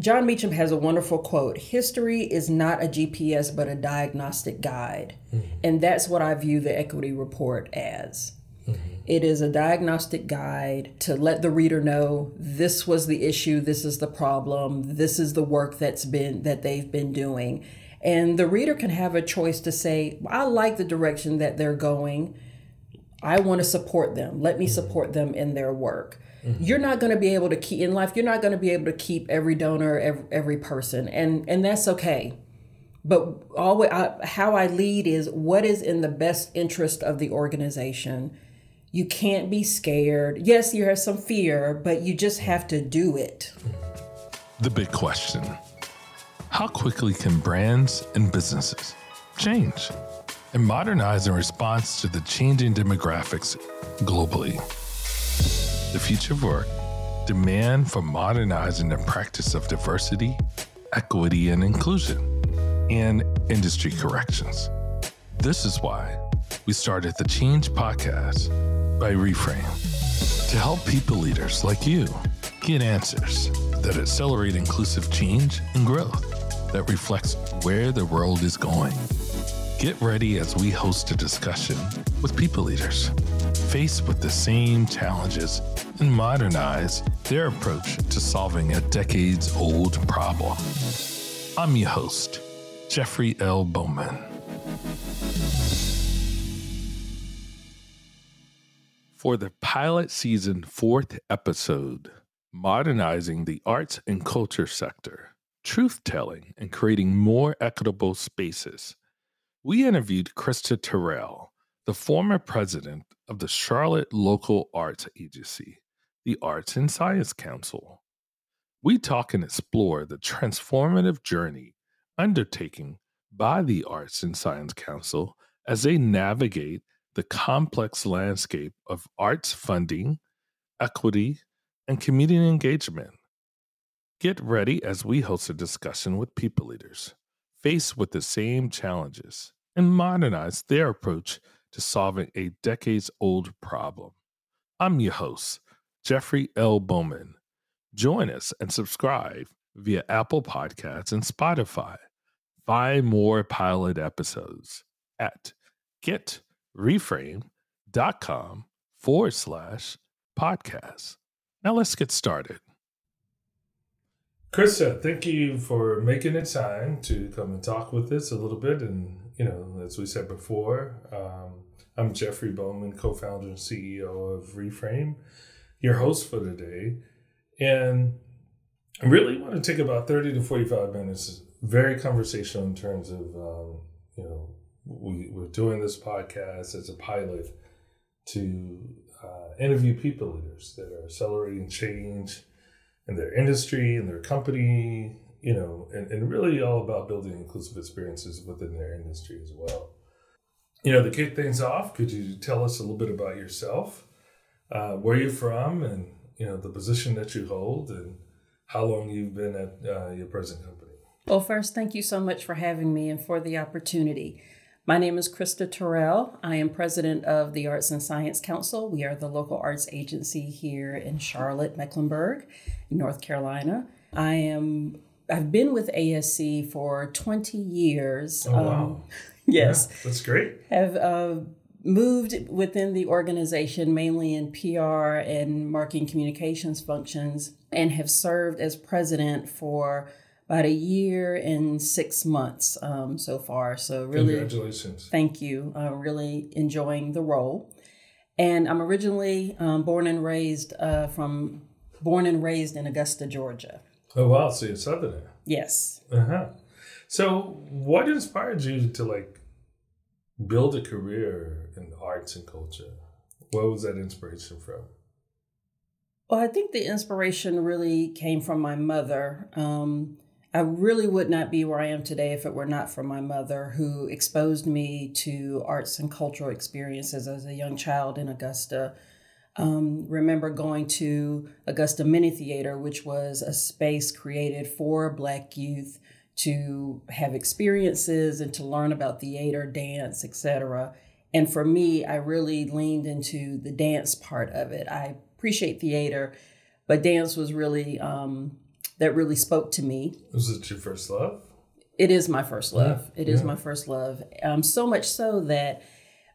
Jon Meacham has a wonderful quote History is not a GPS, but a diagnostic guide. Mm-hmm. And that's what I view the equity report as. Mm-hmm. It is a diagnostic guide to let the reader know this was the issue, this is the problem, this is the work that's been that they've been doing. And the reader can have a choice to say, I like the direction that they're going. I want to support them. Let me mm-hmm. support them in their work. Mm-hmm. You're not going to be able to keep in life. You're not going to be able to keep every donor, every, every person, and and that's okay. But always, I, how I lead is what is in the best interest of the organization. You can't be scared. Yes, you have some fear, but you just have to do it. The big question How quickly can brands and businesses change and modernize in response to the changing demographics globally? The future of work, demand for modernizing the practice of diversity, equity, and inclusion, and industry corrections. This is why we started the Change Podcast by Reframe to help people leaders like you get answers that accelerate inclusive change and growth that reflects where the world is going. Get ready as we host a discussion with people leaders faced with the same challenges and modernize their approach to solving a decades old problem. I'm your host, Jeffrey L. Bowman. For the pilot season fourth episode, Modernizing the Arts and Culture Sector, Truth Telling and Creating More Equitable Spaces, we interviewed Krista Terrell, the former president of the Charlotte Local Arts Agency, the Arts and Science Council. We talk and explore the transformative journey undertaken by the Arts and Science Council as they navigate the complex landscape of arts funding, equity, and community engagement. Get ready as we host a discussion with people leaders faced with the same challenges and modernize their approach to solving a decades old problem. I'm your host, Jeffrey L. Bowman. Join us and subscribe via Apple Podcasts and Spotify. Find more pilot episodes at getreframe.com forward slash podcast. Now let's get started. Krista, thank you for making the time to come and talk with us a little bit and you know, as we said before, um, I'm Jeffrey Bowman, co founder and CEO of Reframe, your host for today. And I really want to take about 30 to 45 minutes, very conversational in terms of, um, you know, we, we're doing this podcast as a pilot to uh, interview people leaders that are accelerating change in their industry, in their company, you know, and, and really all about building inclusive experiences within their industry as well. You know, to kick things off, could you tell us a little bit about yourself, uh, where you're from, and you know the position that you hold, and how long you've been at uh, your present company? Well, first, thank you so much for having me and for the opportunity. My name is Krista Terrell. I am president of the Arts and Science Council. We are the local arts agency here in Charlotte, Mecklenburg, North Carolina. I am I've been with ASC for 20 years. Oh, wow. Um, yes. Yeah, that's great. Have uh, moved within the organization mainly in PR and marketing communications functions and have served as president for about a year and six months um, so far. So really, congratulations. Thank you. Uh, really enjoying the role. And I'm originally um, born and raised uh, from born and raised in Augusta, Georgia. Oh wow! So you're Southerner. Yes. Uh huh. So what inspired you to like build a career in arts and culture? What was that inspiration from? Well, I think the inspiration really came from my mother. Um, I really would not be where I am today if it were not for my mother, who exposed me to arts and cultural experiences as a young child in Augusta um, remember going to Augusta Mini Theater, which was a space created for Black youth to have experiences and to learn about theater, dance, etc. And for me, I really leaned into the dance part of it. I appreciate theater, but dance was really um, that really spoke to me. Was it your first love? It is my first love. Yeah. It is yeah. my first love. Um, so much so that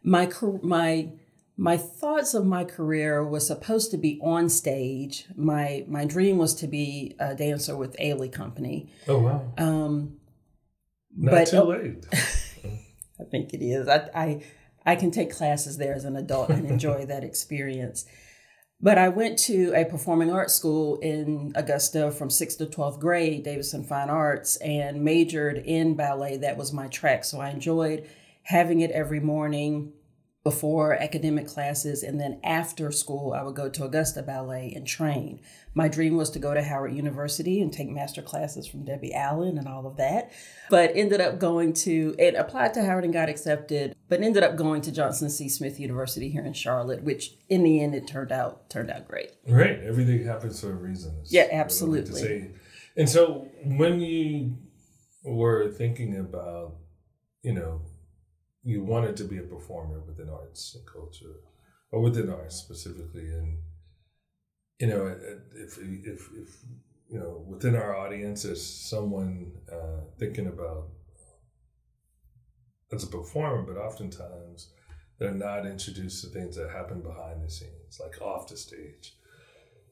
my my my thoughts of my career was supposed to be on stage. My my dream was to be a dancer with Ailey Company. Oh wow! Um, Not but, too late. I think it is. I, I I can take classes there as an adult and enjoy that experience. But I went to a performing arts school in Augusta from sixth to 12th grade, Davidson Fine Arts, and majored in ballet. That was my track. So I enjoyed having it every morning before academic classes and then after school i would go to augusta ballet and train. My dream was to go to howard university and take master classes from debbie allen and all of that but ended up going to and applied to howard and got accepted but ended up going to johnson c. Smith university here in charlotte which in the end it turned out turned out great. Right. Everything happens for a reason. Yeah absolutely. and so when you were thinking about you know you wanted to be a performer within arts and culture, or within arts specifically, and you know, if if if you know, within our audience, is someone uh, thinking about as a performer, but oftentimes they're not introduced to things that happen behind the scenes, like off the stage.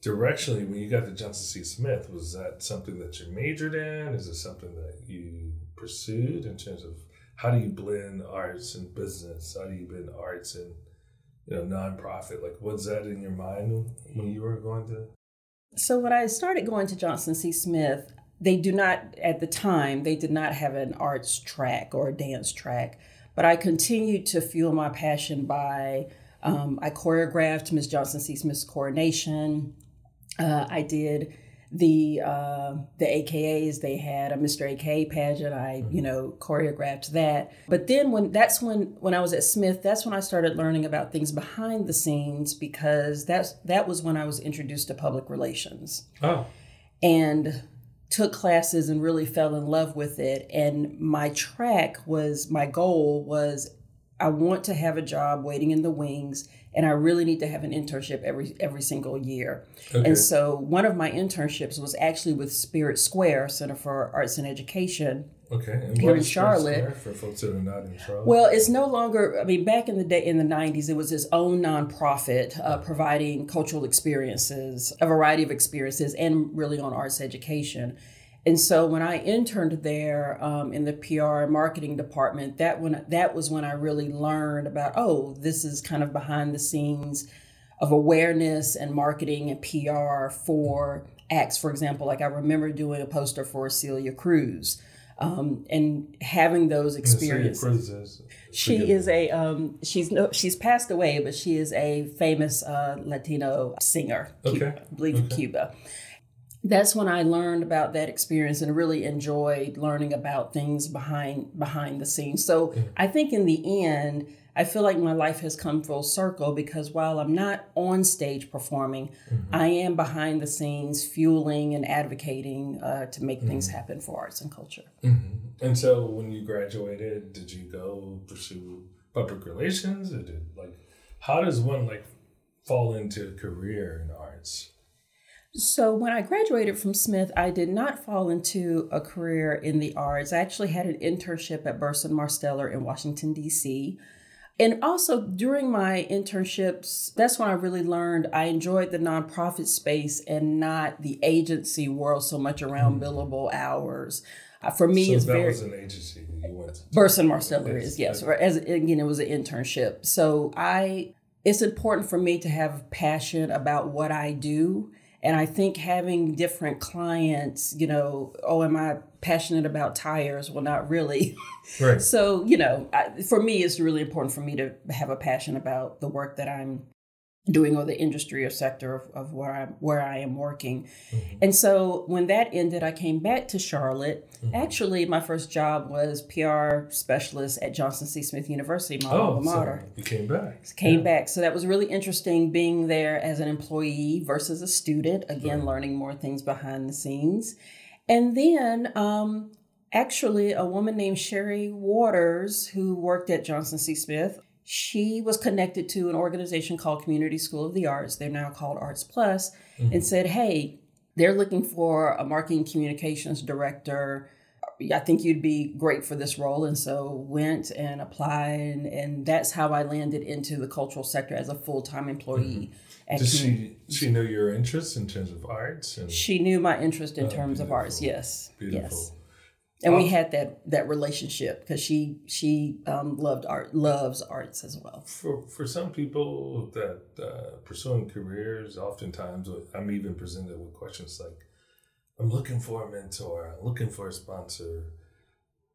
Directionally, when you got to Johnson C. Smith, was that something that you majored in? Is it something that you pursued in terms of how do you blend arts and business? How do you blend arts and you know nonprofit? Like, what's that in your mind when you were going to? So when I started going to Johnson C. Smith, they do not at the time they did not have an arts track or a dance track, but I continued to fuel my passion by um, I choreographed Miss Johnson C. Smith's coronation. Uh, I did the uh, the AKAs they had a Mr. AKA pageant. I you know choreographed that. But then when that's when when I was at Smith, that's when I started learning about things behind the scenes because that's that was when I was introduced to public relations. Oh, and took classes and really fell in love with it. And my track was my goal was I want to have a job waiting in the wings and I really need to have an internship every every single year. Okay. And so one of my internships was actually with Spirit Square Center for Arts and Education. Okay, and here in Charlotte. For folks that are not in Charlotte. Well, it's no longer. I mean, back in the day, in the '90s, it was its own nonprofit uh, providing cultural experiences, a variety of experiences, and really on arts education. And so when I interned there um, in the PR and marketing department, that when that was when I really learned about oh, this is kind of behind the scenes of awareness and marketing and PR for acts. For example, like I remember doing a poster for Celia Cruz. Um, and having those experiences. She is a um, she's no she's passed away, but she is a famous uh, Latino singer. Okay. I believe okay. Cuba that's when I learned about that experience and really enjoyed learning about things behind behind the scenes. So mm-hmm. I think in the end, I feel like my life has come full circle because while I'm not on stage performing, mm-hmm. I am behind the scenes fueling and advocating uh, to make mm-hmm. things happen for arts and culture. Mm-hmm. And so when you graduated, did you go pursue public relations or did like how does one like fall into a career in arts? So, when I graduated from Smith, I did not fall into a career in the arts. I actually had an internship at Burson Marsteller in Washington, D.C. And also during my internships, that's when I really learned I enjoyed the nonprofit space and not the agency world so much around mm-hmm. billable hours. Uh, for me, so it's that very. was an agency you went to. Burson Marsteller is yes, as again, it was an internship. So I, it's important for me to have passion about what I do and I think having different clients, you know, oh, am I passionate about tires? Well, not really. Right. so, you know, I, for me, it's really important for me to have a passion about the work that I'm doing or the industry or sector of, of where I'm where I am working. Mm-hmm. And so when that ended, I came back to Charlotte. Mm-hmm. Actually, my first job was PR specialist at Johnson C. Smith University, my oh, alma mater. So you came back. Came yeah. back. So that was really interesting being there as an employee versus a student. Again, right. learning more things behind the scenes. And then um, actually a woman named Sherry Waters, who worked at Johnson C. Smith, she was connected to an organization called Community School of the Arts. They're now called Arts Plus, mm-hmm. and said, Hey, they're looking for a marketing communications director. I think you'd be great for this role. And so went and applied. And, and that's how I landed into the cultural sector as a full time employee. Mm-hmm. Did she, she know your interests in terms of arts? And, she knew my interest in oh, terms beautiful. of arts. Yes. Beautiful. Yes and we had that that relationship because she she um, loved art loves arts as well. For for some people that uh, pursuing careers oftentimes i'm even presented with questions like i'm looking for a mentor i'm looking for a sponsor.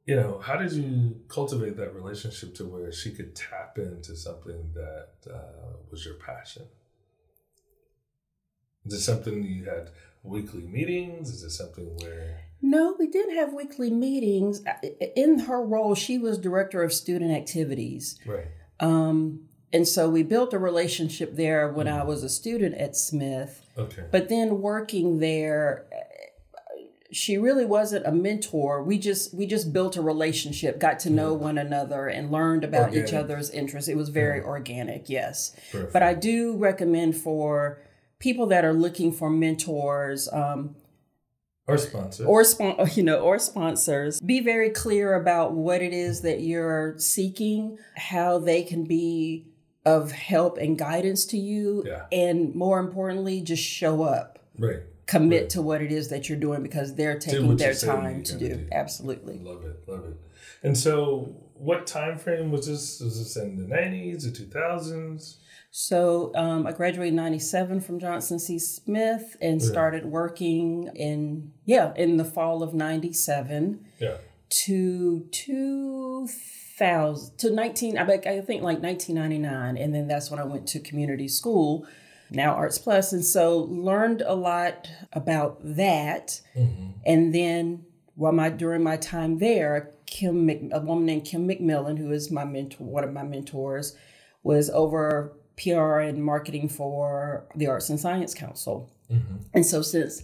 You know how did you cultivate that relationship to where she could tap into something that uh, was your passion? Is it something you had weekly meetings? Is it something where no, we did have weekly meetings. Uh, in her role, she was director of student activities. Right. Um, and so we built a relationship there when mm-hmm. I was a student at Smith. Okay. But then working there, uh, she really wasn't a mentor. We just we just built a relationship, got to know mm-hmm. one another, and learned about organic. each other's interests. It was very yeah. organic, yes. Perfect. But I do recommend for people that are looking for mentors. Um, or sponsors or spon- you know or sponsors be very clear about what it is that you're seeking how they can be of help and guidance to you yeah. and more importantly just show up right commit right. to what it is that you're doing because they're taking their time to do. do. absolutely love it love it and so what time frame was this was this in the 90s the 2000s so um, I graduated in 97 from Johnson C. Smith and started working in, yeah, in the fall of 97 yeah. to 2000, to 19, I, I think like 1999. And then that's when I went to community school, now Arts Plus. And so learned a lot about that. Mm-hmm. And then while my during my time there, Kim, a woman named Kim McMillan, who is my mentor, one of my mentors, was over PR and marketing for the Arts and Science Council. Mm-hmm. And so, since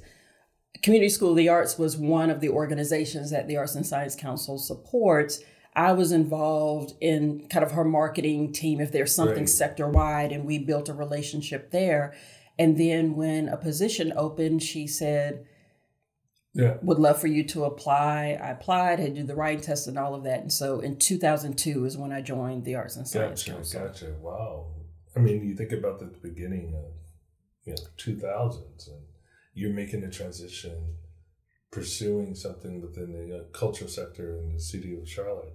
Community School of the Arts was one of the organizations that the Arts and Science Council supports, I was involved in kind of her marketing team if there's something right. sector wide, and we built a relationship there. And then when a position opened, she said, yeah. Would love for you to apply. I applied, had to do the writing test and all of that. And so in 2002 is when I joined the Arts and Science gotcha, Council. Gotcha. Wow. I mean, you think about the beginning of you know two thousands, and you're making a transition, pursuing something within the uh, culture sector in the city of Charlotte.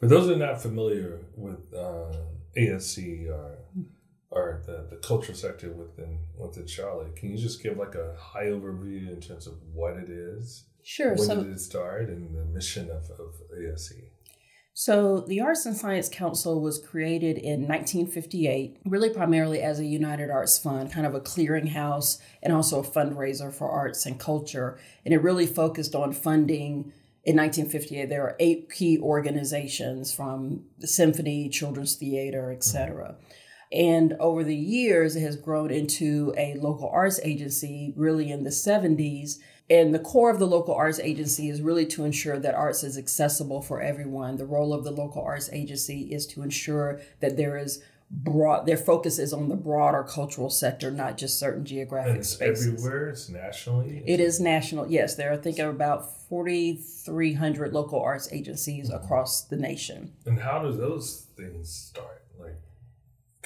For those who are not familiar with uh, ASC or or the, the culture sector within within Charlotte, can you just give like a high overview in terms of what it is? Sure. When so, did it start and the mission of, of ASC? So, the Arts and Science Council was created in 1958, really primarily as a United Arts Fund, kind of a clearinghouse and also a fundraiser for arts and culture. And it really focused on funding. In 1958, there are eight key organizations from the symphony, children's theater, etc. And over the years, it has grown into a local arts agency, really in the 70s and the core of the local arts agency is really to ensure that arts is accessible for everyone. The role of the local arts agency is to ensure that there is broad their focus is on the broader cultural sector, not just certain geographic and it's spaces. Everywhere, it's nationally. It is national. Yes, there are I think about forty three hundred local arts agencies mm-hmm. across the nation. And how do those things start?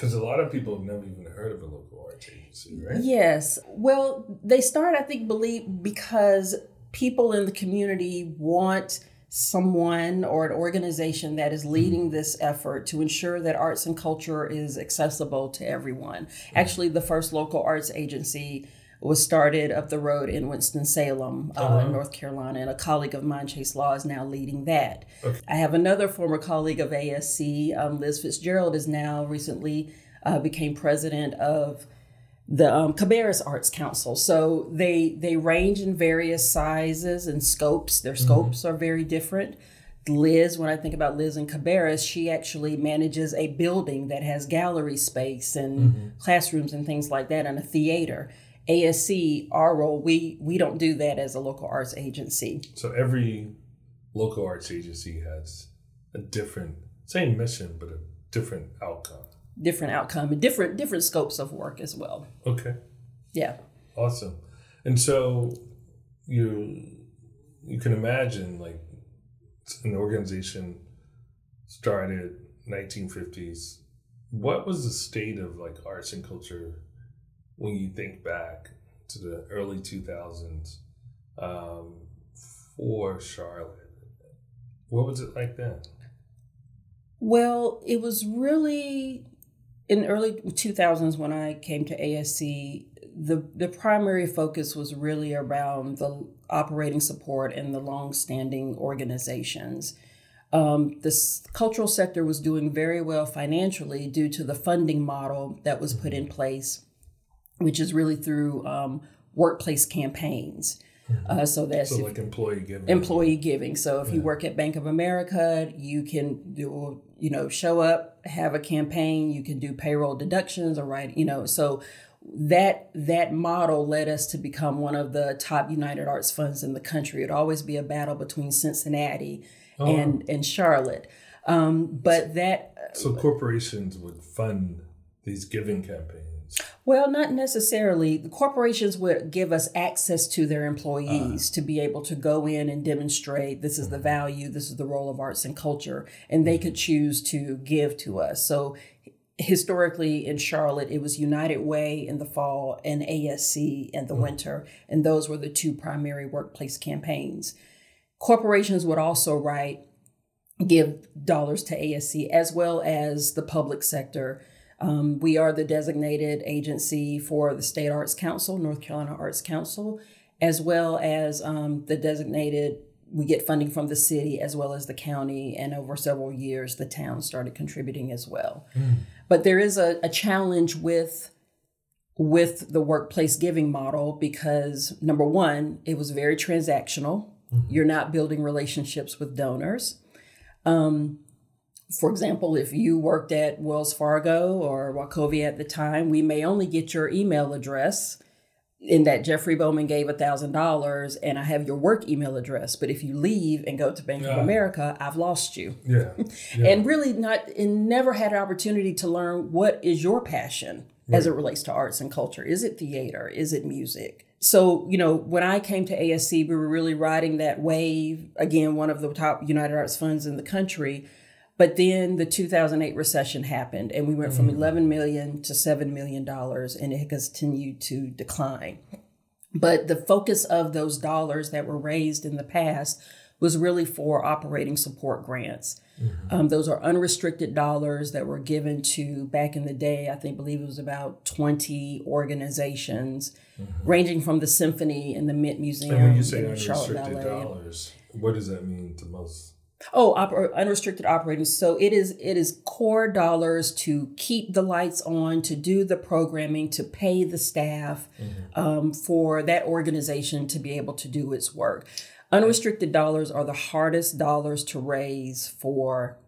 Because a lot of people have never even heard of a local arts agency, right? Yes. Well, they start, I think, believe because people in the community want someone or an organization that is leading mm-hmm. this effort to ensure that arts and culture is accessible to everyone. Actually, the first local arts agency was started up the road in Winston-Salem, uh, uh-huh. North Carolina, and a colleague of mine, Chase Law, is now leading that. Okay. I have another former colleague of ASC, um, Liz Fitzgerald, is now recently uh, became president of the um, Cabarrus Arts Council. So they they range in various sizes and scopes. Their mm-hmm. scopes mm-hmm. are very different. Liz, when I think about Liz and Cabarrus, she actually manages a building that has gallery space and mm-hmm. classrooms and things like that, and a theater. ASC, our role, we we don't do that as a local arts agency. So every local arts agency has a different same mission, but a different outcome. Different outcome and different different scopes of work as well. Okay. Yeah. Awesome. And so you you can imagine like an organization started 1950s. What was the state of like arts and culture when you think back to the early 2000s um, for Charlotte? What was it like then? Well, it was really in early 2000s when I came to ASC, the the primary focus was really around the operating support and the long-standing organizations. Um, this cultural sector was doing very well financially due to the funding model that was put in place, which is really through um, workplace campaigns. Uh, so that's so like employee giving. Employee giving. So if yeah. you work at Bank of America, you can do you know show up, have a campaign. You can do payroll deductions or right. You know so that that model led us to become one of the top United Arts funds in the country. It'd always be a battle between Cincinnati oh. and and Charlotte. Um, but that so corporations would fund these giving campaigns. Well, not necessarily. The corporations would give us access to their employees uh, to be able to go in and demonstrate this is the mm-hmm. value, this is the role of arts and culture, and they could choose to give to us. So historically in Charlotte, it was United Way in the fall and ASC in the mm. winter, and those were the two primary workplace campaigns. Corporations would also write, give dollars to ASC as well as the public sector um, we are the designated agency for the State Arts Council, North Carolina Arts Council, as well as um, the designated. We get funding from the city as well as the county, and over several years, the town started contributing as well. Mm. But there is a, a challenge with with the workplace giving model because number one, it was very transactional. Mm-hmm. You're not building relationships with donors. Um, for example, if you worked at Wells Fargo or Wachovia at the time, we may only get your email address in that Jeffrey Bowman gave a thousand dollars and I have your work email address. But if you leave and go to Bank yeah. of America, I've lost you. Yeah. yeah. and really not and never had an opportunity to learn what is your passion right. as it relates to arts and culture. Is it theater? Is it music? So, you know, when I came to ASC, we were really riding that wave. Again, one of the top United Arts funds in the country but then the 2008 recession happened, and we went from mm. 11 million to 7 million dollars, and it continued to decline. But the focus of those dollars that were raised in the past was really for operating support grants. Mm-hmm. Um, those are unrestricted dollars that were given to back in the day. I think believe it was about twenty organizations, mm-hmm. ranging from the symphony and the Mint Museum. And when you say unrestricted dollars, what does that mean to most? Oh, oper- unrestricted operating. So it is it is core dollars to keep the lights on, to do the programming, to pay the staff mm-hmm. um, for that organization to be able to do its work. Unrestricted dollars are the hardest dollars to raise for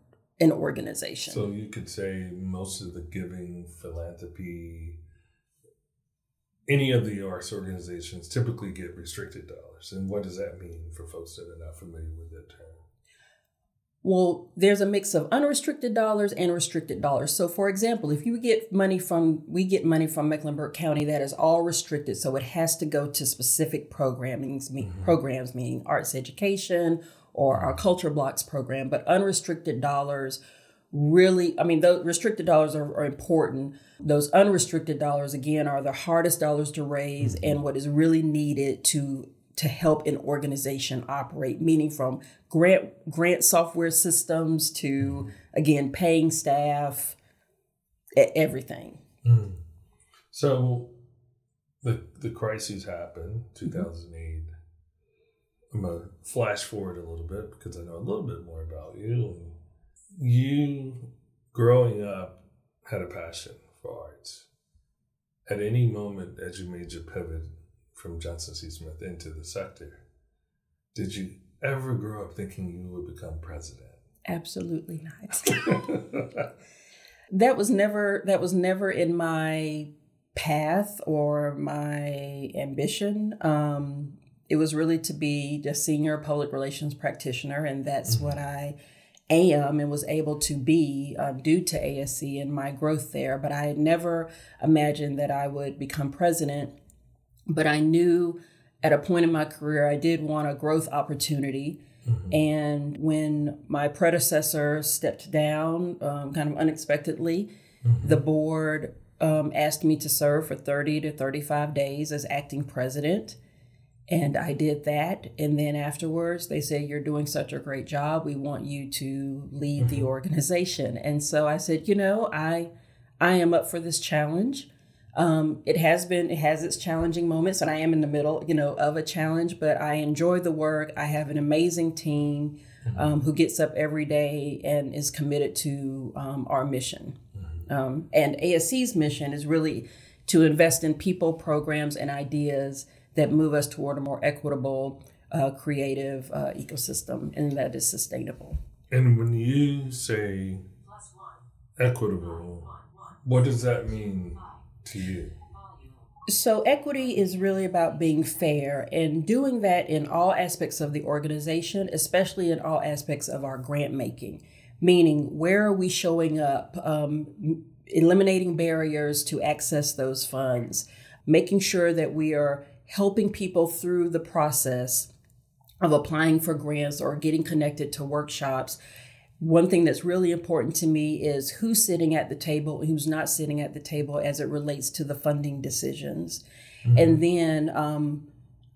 an organization. So you could say most of the giving, philanthropy, any of the arts organizations typically get restricted dollars. And what does that mean for folks that are not familiar with that term? Well, there's a mix of unrestricted dollars and restricted dollars. So, for example, if you get money from, we get money from Mecklenburg County that is all restricted. So it has to go to specific programming, mm-hmm. programs, meaning arts education or our culture blocks program. But unrestricted dollars really, I mean, those restricted dollars are, are important. Those unrestricted dollars, again, are the hardest dollars to raise mm-hmm. and what is really needed to to help an organization operate, meaning from grant grant software systems to again paying staff, everything. Mm. So the the crises happened, two thousand eight. I'm gonna flash forward a little bit because I know a little bit more about you. You growing up had a passion for arts. At any moment as you made your pivot from Johnson C. Smith into the sector. Did you ever grow up thinking you would become president? Absolutely not. that was never that was never in my path or my ambition. Um, it was really to be a senior public relations practitioner, and that's mm-hmm. what I am and was able to be uh, due to ASC and my growth there. But I had never imagined that I would become president but I knew at a point in my career I did want a growth opportunity. Mm-hmm. And when my predecessor stepped down, um, kind of unexpectedly, mm-hmm. the board um, asked me to serve for 30 to 35 days as acting president. And I did that. And then afterwards, they said, You're doing such a great job. We want you to lead mm-hmm. the organization. And so I said, You know, I, I am up for this challenge. Um, it has been, it has its challenging moments, and I am in the middle, you know, of a challenge, but I enjoy the work. I have an amazing team mm-hmm. um, who gets up every day and is committed to um, our mission. Mm-hmm. Um, and ASC's mission is really to invest in people, programs, and ideas that move us toward a more equitable, uh, creative uh, ecosystem, and that is sustainable. And when you say equitable, what does that mean to you? So, equity is really about being fair and doing that in all aspects of the organization, especially in all aspects of our grant making. Meaning, where are we showing up, um, eliminating barriers to access those funds, making sure that we are helping people through the process of applying for grants or getting connected to workshops one thing that's really important to me is who's sitting at the table and who's not sitting at the table as it relates to the funding decisions. Mm-hmm. And then um,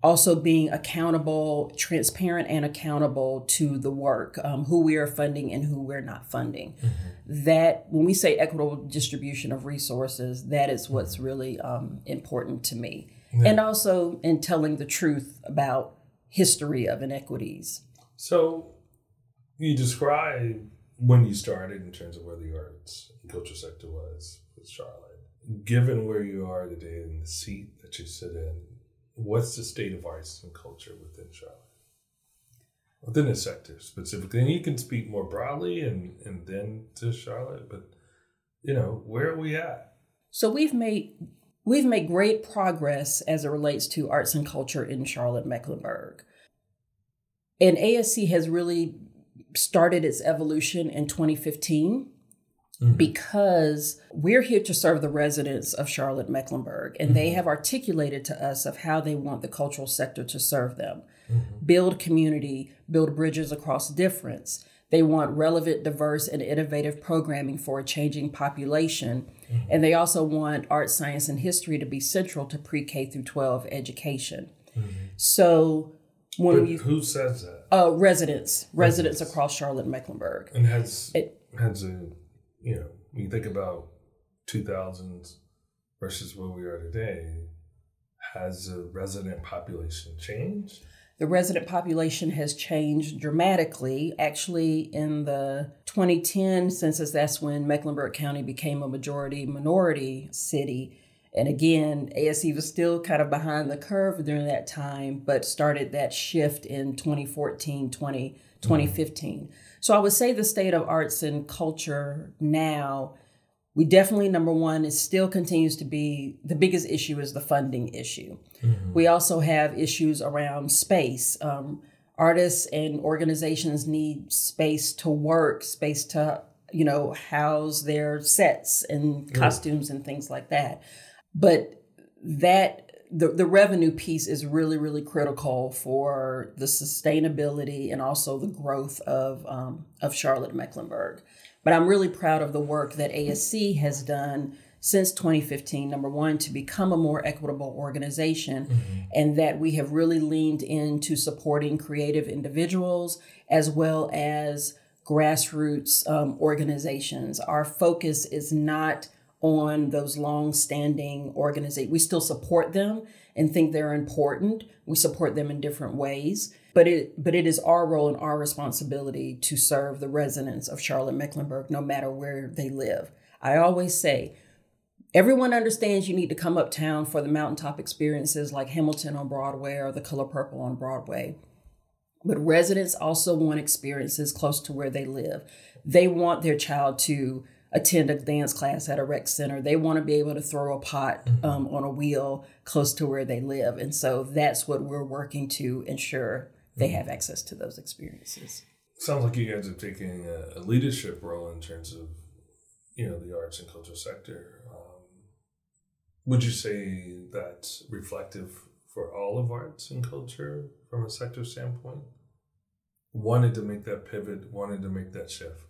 also being accountable, transparent, and accountable to the work, um, who we are funding and who we're not funding. Mm-hmm. That, when we say equitable distribution of resources, that is what's mm-hmm. really um, important to me. Yeah. And also in telling the truth about history of inequities. So, you describe when you started in terms of where the arts and culture sector was with Charlotte. Given where you are today in the seat that you sit in, what's the state of arts and culture within Charlotte? Within the sector specifically. And you can speak more broadly and, and then to Charlotte, but you know, where are we at? So we've made we've made great progress as it relates to arts and culture in Charlotte Mecklenburg. And ASC has really started its evolution in 2015 mm-hmm. because we're here to serve the residents of Charlotte Mecklenburg, and mm-hmm. they have articulated to us of how they want the cultural sector to serve them. Mm-hmm. Build community, build bridges across difference. They want relevant, diverse, and innovative programming for a changing population. Mm-hmm. And they also want art, science, and history to be central to pre K through 12 education. Mm-hmm. So when but you, who says that? Uh, residents, residents, residents across Charlotte, Mecklenburg, and has it has a you know when you think about two thousands versus where we are today, has the resident population changed? The resident population has changed dramatically. Actually, in the 2010 census, that's when Mecklenburg County became a majority minority city and again, ASC was still kind of behind the curve during that time, but started that shift in 2014, 20, 2015. Mm-hmm. So I would say the state of arts and culture now, we definitely, number one, is still continues to be the biggest issue is the funding issue. Mm-hmm. We also have issues around space. Um, artists and organizations need space to work, space to, you know, house their sets and costumes and things like that. But that the, the revenue piece is really, really critical for the sustainability and also the growth of, um, of Charlotte Mecklenburg. But I'm really proud of the work that ASC has done since 2015. Number one, to become a more equitable organization, mm-hmm. and that we have really leaned into supporting creative individuals as well as grassroots um, organizations. Our focus is not on those long-standing organizations. We still support them and think they're important. We support them in different ways, but it but it is our role and our responsibility to serve the residents of Charlotte Mecklenburg no matter where they live. I always say everyone understands you need to come uptown for the mountaintop experiences like Hamilton on Broadway or the Color Purple on Broadway. But residents also want experiences close to where they live. They want their child to attend a dance class at a rec center. They want to be able to throw a pot mm-hmm. um, on a wheel close to where they live. And so that's what we're working to ensure they mm-hmm. have access to those experiences. Sounds like you guys are taking a, a leadership role in terms of, you know, the arts and culture sector. Um, Would you say that's reflective for all of arts and culture from a sector standpoint? Wanted to make that pivot, wanted to make that shift.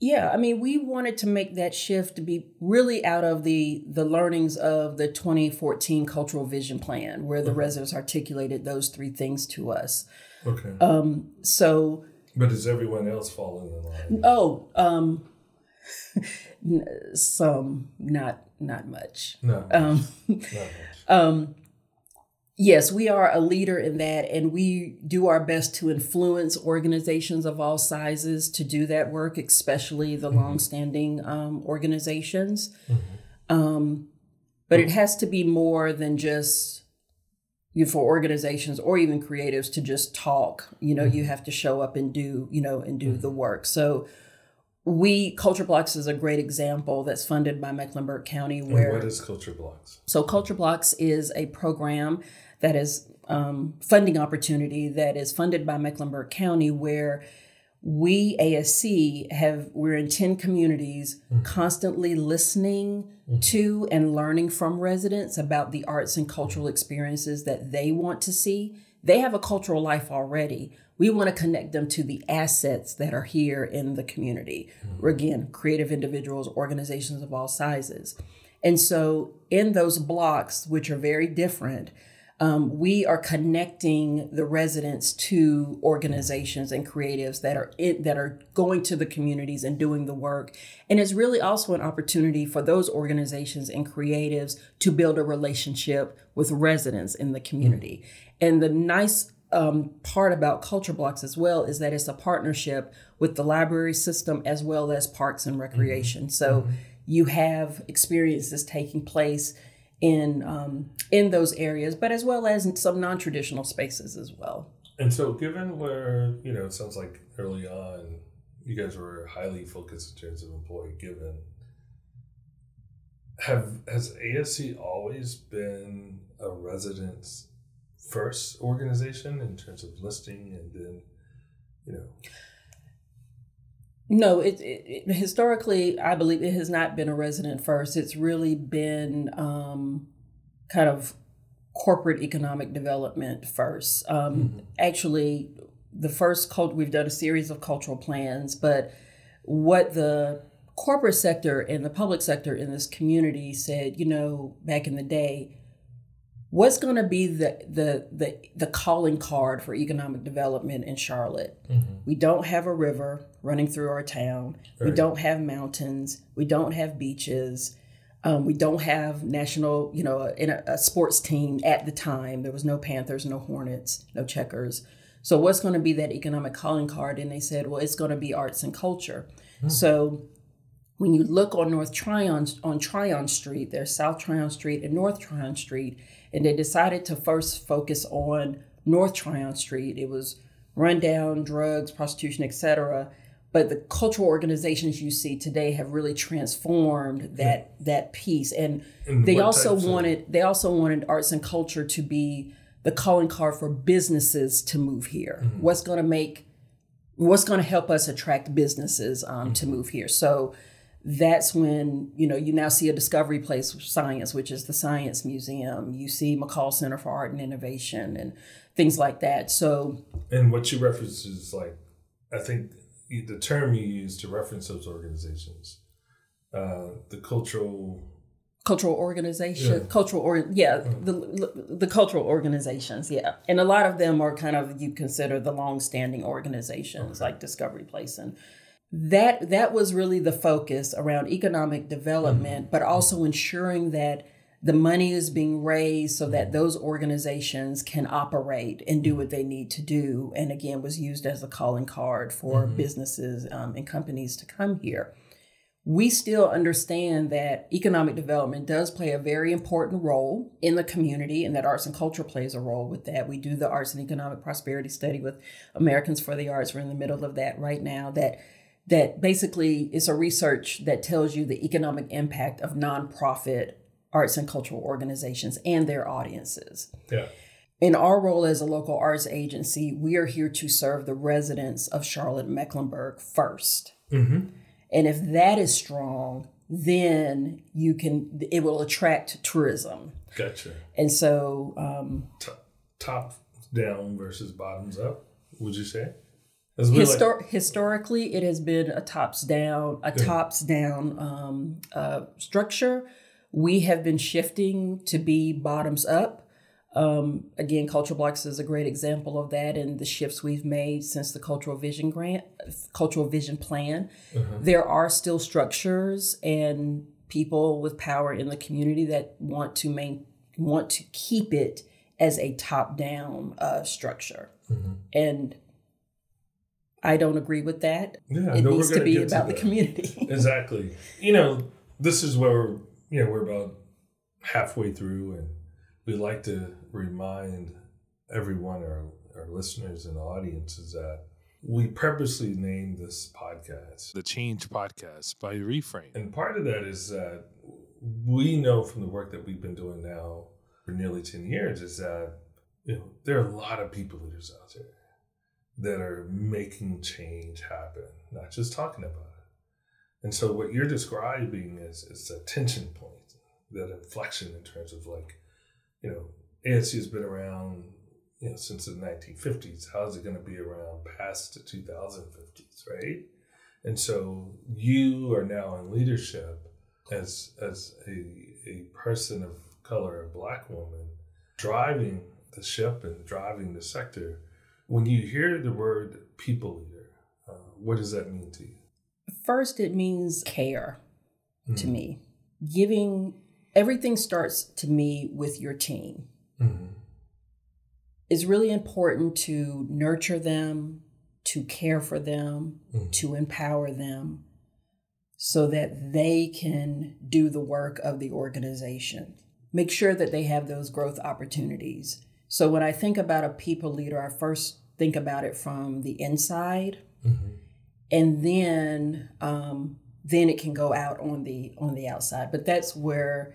Yeah, I mean, we wanted to make that shift to be really out of the the learnings of the 2014 Cultural Vision Plan, where the mm-hmm. residents articulated those three things to us. Okay. Um, so. But does everyone else fall in line? Oh, um, some, not not much. No. Um, not much. Um, yes, we are a leader in that, and we do our best to influence organizations of all sizes to do that work, especially the mm-hmm. longstanding um, organizations. Mm-hmm. Um, but it has to be more than just you know, for organizations or even creatives to just talk. You know, mm-hmm. you have to show up and do you know and do mm-hmm. the work. So we culture blocks is a great example that's funded by mecklenburg county where and what is culture blocks so culture blocks is a program that is um, funding opportunity that is funded by mecklenburg county where we asc have we're in 10 communities mm-hmm. constantly listening mm-hmm. to and learning from residents about the arts and cultural experiences that they want to see they have a cultural life already we want to connect them to the assets that are here in the community. Mm-hmm. Again, creative individuals, organizations of all sizes. And so, in those blocks, which are very different, um, we are connecting the residents to organizations and creatives that are in, that are going to the communities and doing the work. And it's really also an opportunity for those organizations and creatives to build a relationship with residents in the community. Mm-hmm. And the nice um, part about culture blocks as well is that it's a partnership with the library system as well as parks and recreation. Mm-hmm. So mm-hmm. you have experiences taking place in um, in those areas, but as well as some non traditional spaces as well. And so, given where you know, it sounds like early on, you guys were highly focused in terms of employee given. Have has ASC always been a residence first organization in terms of listing and then you know no it, it, it, historically i believe it has not been a resident first it's really been um, kind of corporate economic development first um, mm-hmm. actually the first cult we've done a series of cultural plans but what the corporate sector and the public sector in this community said you know back in the day what's going to be the, the the the calling card for economic development in Charlotte? Mm-hmm. We don't have a river running through our town. Right. We don't have mountains. We don't have beaches. Um, we don't have national, you know, in a, a, sports team at the time. There was no Panthers, no Hornets, no Checkers. So what's going to be that economic calling card? And they said, well, it's going to be arts and culture. Mm. So when you look on North Tryon on Tryon Street, there's South Tryon Street and North Tryon Street and they decided to first focus on North Tryon Street. It was rundown, drugs, prostitution, etc. But the cultural organizations you see today have really transformed that yeah. that piece, and, and they also wanted of- they also wanted arts and culture to be the calling card for businesses to move here. Mm-hmm. What's going to make what's going to help us attract businesses um, mm-hmm. to move here? So that's when you know you now see a discovery place science which is the science museum you see McColl center for art and innovation and things like that so and what you reference is like i think the term you use to reference those organizations uh, the cultural cultural organization yeah. cultural or yeah mm-hmm. the the cultural organizations yeah and a lot of them are kind of you consider the long-standing organizations okay. like discovery place and that that was really the focus around economic development mm-hmm. but also ensuring that the money is being raised so that those organizations can operate and do what they need to do and again was used as a calling card for mm-hmm. businesses um, and companies to come here we still understand that economic development does play a very important role in the community and that arts and culture plays a role with that. We do the arts and economic prosperity study with Americans for the Arts. We're in the middle of that right now that that basically is a research that tells you the economic impact of nonprofit arts and cultural organizations and their audiences. Yeah. In our role as a local arts agency, we are here to serve the residents of Charlotte Mecklenburg 1st mm-hmm. And if that is strong, then you can it will attract tourism. Gotcha. And so um, top, top down versus bottoms up. Would you say? Histor- like- historically, it has been a tops down, a tops down um, uh, structure. We have been shifting to be bottoms up. Um, again, Culture Blocks is a great example of that, and the shifts we've made since the Cultural Vision Grant, Cultural Vision Plan. Uh-huh. There are still structures and people with power in the community that want to main want to keep it as a top down uh, structure, mm-hmm. and I don't agree with that. Yeah, it needs to be about to the community. exactly. You know, this is where know we're about halfway through, and we like to remind everyone, our our listeners and audiences, that we purposely named this podcast the Change Podcast by Reframe, and part of that is that we know from the work that we've been doing now for nearly ten years is that you know there are a lot of people leaders out there that are making change happen, not just talking about it. And so what you're describing is is a tension point, that inflection in terms of like, you know, ASC has been around, you know, since the 1950s. How is it going to be around past the 2050s, right? And so you are now in leadership as as a, a person of color, a black woman, driving the ship and driving the sector when you hear the word people leader, uh, what does that mean to you? First, it means care mm-hmm. to me. Giving everything starts to me with your team. Mm-hmm. It's really important to nurture them, to care for them, mm-hmm. to empower them so that they can do the work of the organization. Make sure that they have those growth opportunities. So when I think about a people leader, I first think about it from the inside, mm-hmm. And then um, then it can go out on the on the outside. But that's where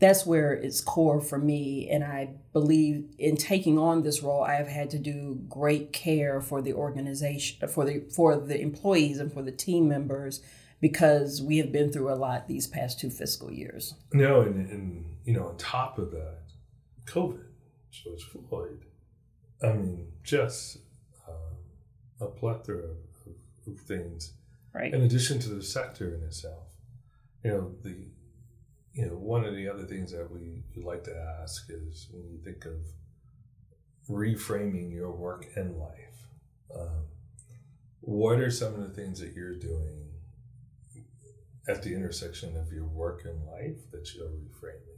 that's where it's core for me, and I believe in taking on this role, I have had to do great care for the organization, for the for the employees, and for the team members because we have been through a lot these past two fiscal years. No, and, and you know, on top of that, COVID, George Floyd, I mean, just uh, a plethora of, things. Right. In addition to the sector in itself, you know the, you know one of the other things that we, we like to ask is when you think of reframing your work and life, um, what are some of the things that you're doing at the intersection of your work and life that you're reframing?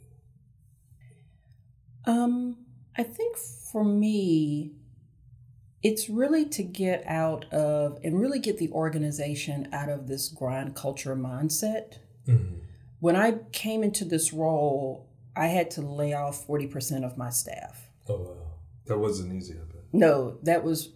Um, I think for me, it's really to get out of and really get the organization out of this grind culture mindset. Mm-hmm. When I came into this role, I had to lay off 40% of my staff. Oh wow. That wasn't easy, I bet. No, that was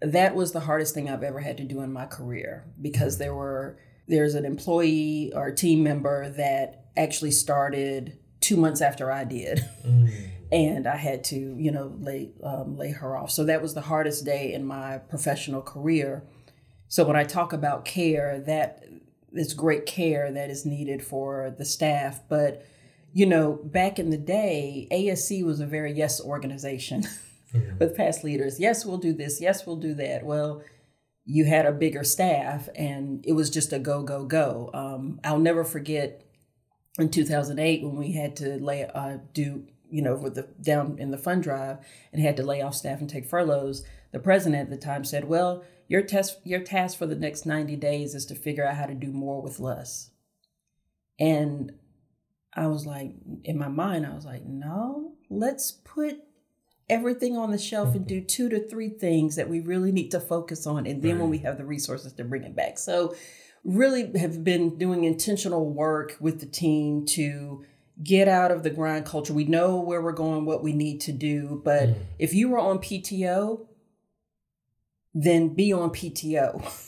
that was the hardest thing I've ever had to do in my career because mm-hmm. there were there's an employee or team member that actually started two months after I did. Mm and I had to, you know, lay um, lay her off. So that was the hardest day in my professional career. So when I talk about care, that is great care that is needed for the staff. But you know, back in the day, ASC was a very yes organization mm-hmm. with past leaders. Yes, we'll do this. Yes, we'll do that. Well, you had a bigger staff, and it was just a go go go. Um, I'll never forget in 2008 when we had to lay uh, do you know, with the down in the fund drive and had to lay off staff and take furloughs, the president at the time said, "Well, your test your task for the next 90 days is to figure out how to do more with less." And I was like, in my mind, I was like, "No, let's put everything on the shelf and do two to three things that we really need to focus on and then right. when we have the resources to bring it back." So, really have been doing intentional work with the team to get out of the grind culture. We know where we're going, what we need to do. But mm. if you were on PTO, then be on PTO.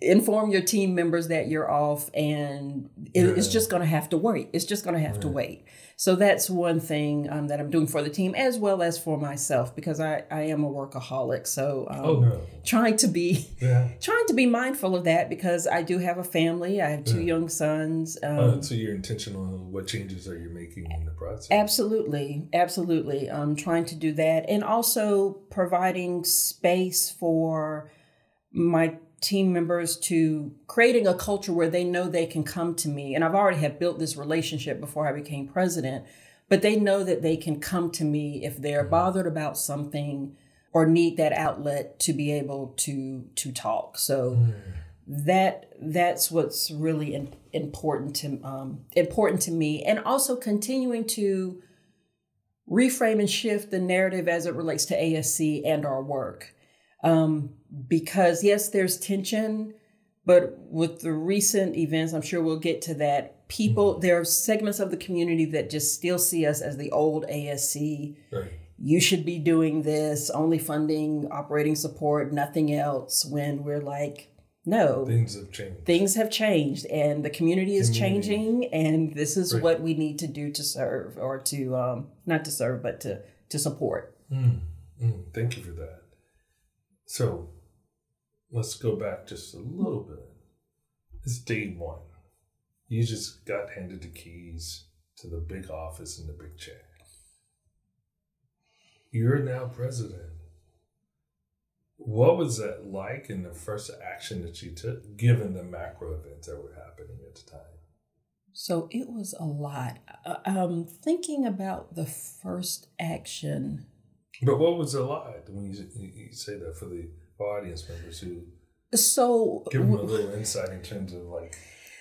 Inform your team members that you're off and it, it's just going to have to wait. It's just going to have to wait. So that's one thing um, that i'm doing for the team as well as for myself because i, I am a workaholic. So um, Oh no. trying to be Yeah. trying to be mindful of that because i do have a family. I have two young sons um, Uh, so you're intentional on what changes are you making in the process? Absolutely, absolutely. Um, trying to do that, and also providing space for my team members to creating a culture where they know they can come to me. And I've already had built this relationship before I became president, but they know that they can come to me if they're bothered about something or need that outlet to be able to to talk. So that that's what's really in, important to um, important to me, and also continuing to reframe and shift the narrative as it relates to ASC and our work. Um, because yes, there's tension, but with the recent events, I'm sure we'll get to that. People, there are segments of the community that just still see us as the old ASC Right. you should be doing this, only funding operating support, nothing else, when we're like, no, Things have changed. things have changed and the community is Community. changing, and this is Right. what we need to do to serve or to, um, not to serve, but to, to support. Mm, mm, thank you for that. So let's go back just a little bit. It's day one. You just got handed the keys to the big office in the big chair. You're now president. What was that like in the first action that you took, given the macro events that were happening at the time? So it was a lot. Uh, Um, thinking about the first action, But what was it like when you, you say that for the audience members who so give them a little insight in terms of like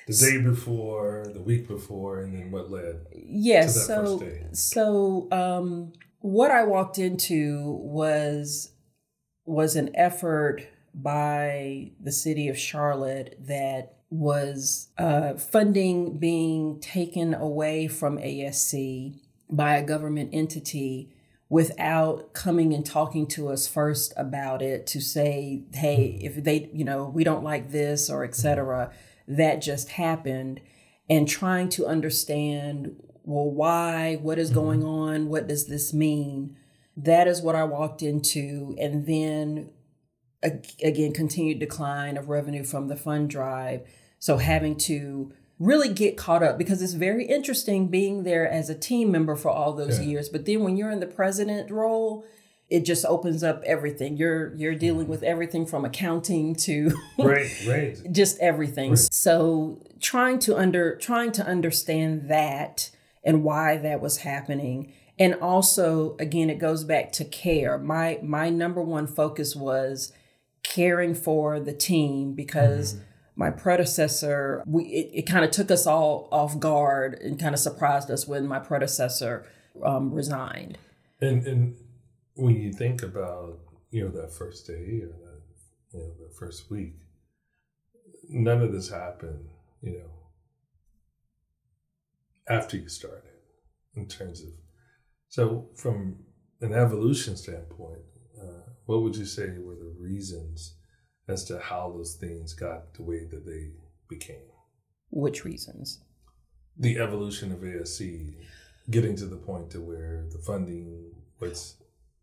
the day before, the week before, and then what led. Yes. to that so, first day? so um, what I walked into was was an effort by the city of Charlotte that was uh, funding being taken away from ASC by a government entity without coming and talking to us first about it to say hey mm-hmm. if they you know we don't like this or etc mm-hmm. that just happened. And trying to understand well why what is mm-hmm. going on what does this mean? That is what i walked into and then again continued decline of revenue from the fund drive. So having to really get caught up because it's very interesting being there as a team member for all those Yeah. years but then when you're in the president role it just opens up everything you're you're dealing with everything from accounting to Right, right. just everything. Right. So trying to under trying to understand that and why that was happening. And also again it goes back to care. My my number one focus was caring for the team because mm-hmm. My predecessor we it, it kind of took us all off guard and kind of surprised us when my predecessor um, resigned. And and when you think about you know that first day or that you know the first week, none of this happened. You know, after you started, in terms of so from an evolution standpoint, uh, what would you say were the reasons as to how those things got the way that they became? Which reasons? The evolution of ASC getting to the point to where the funding was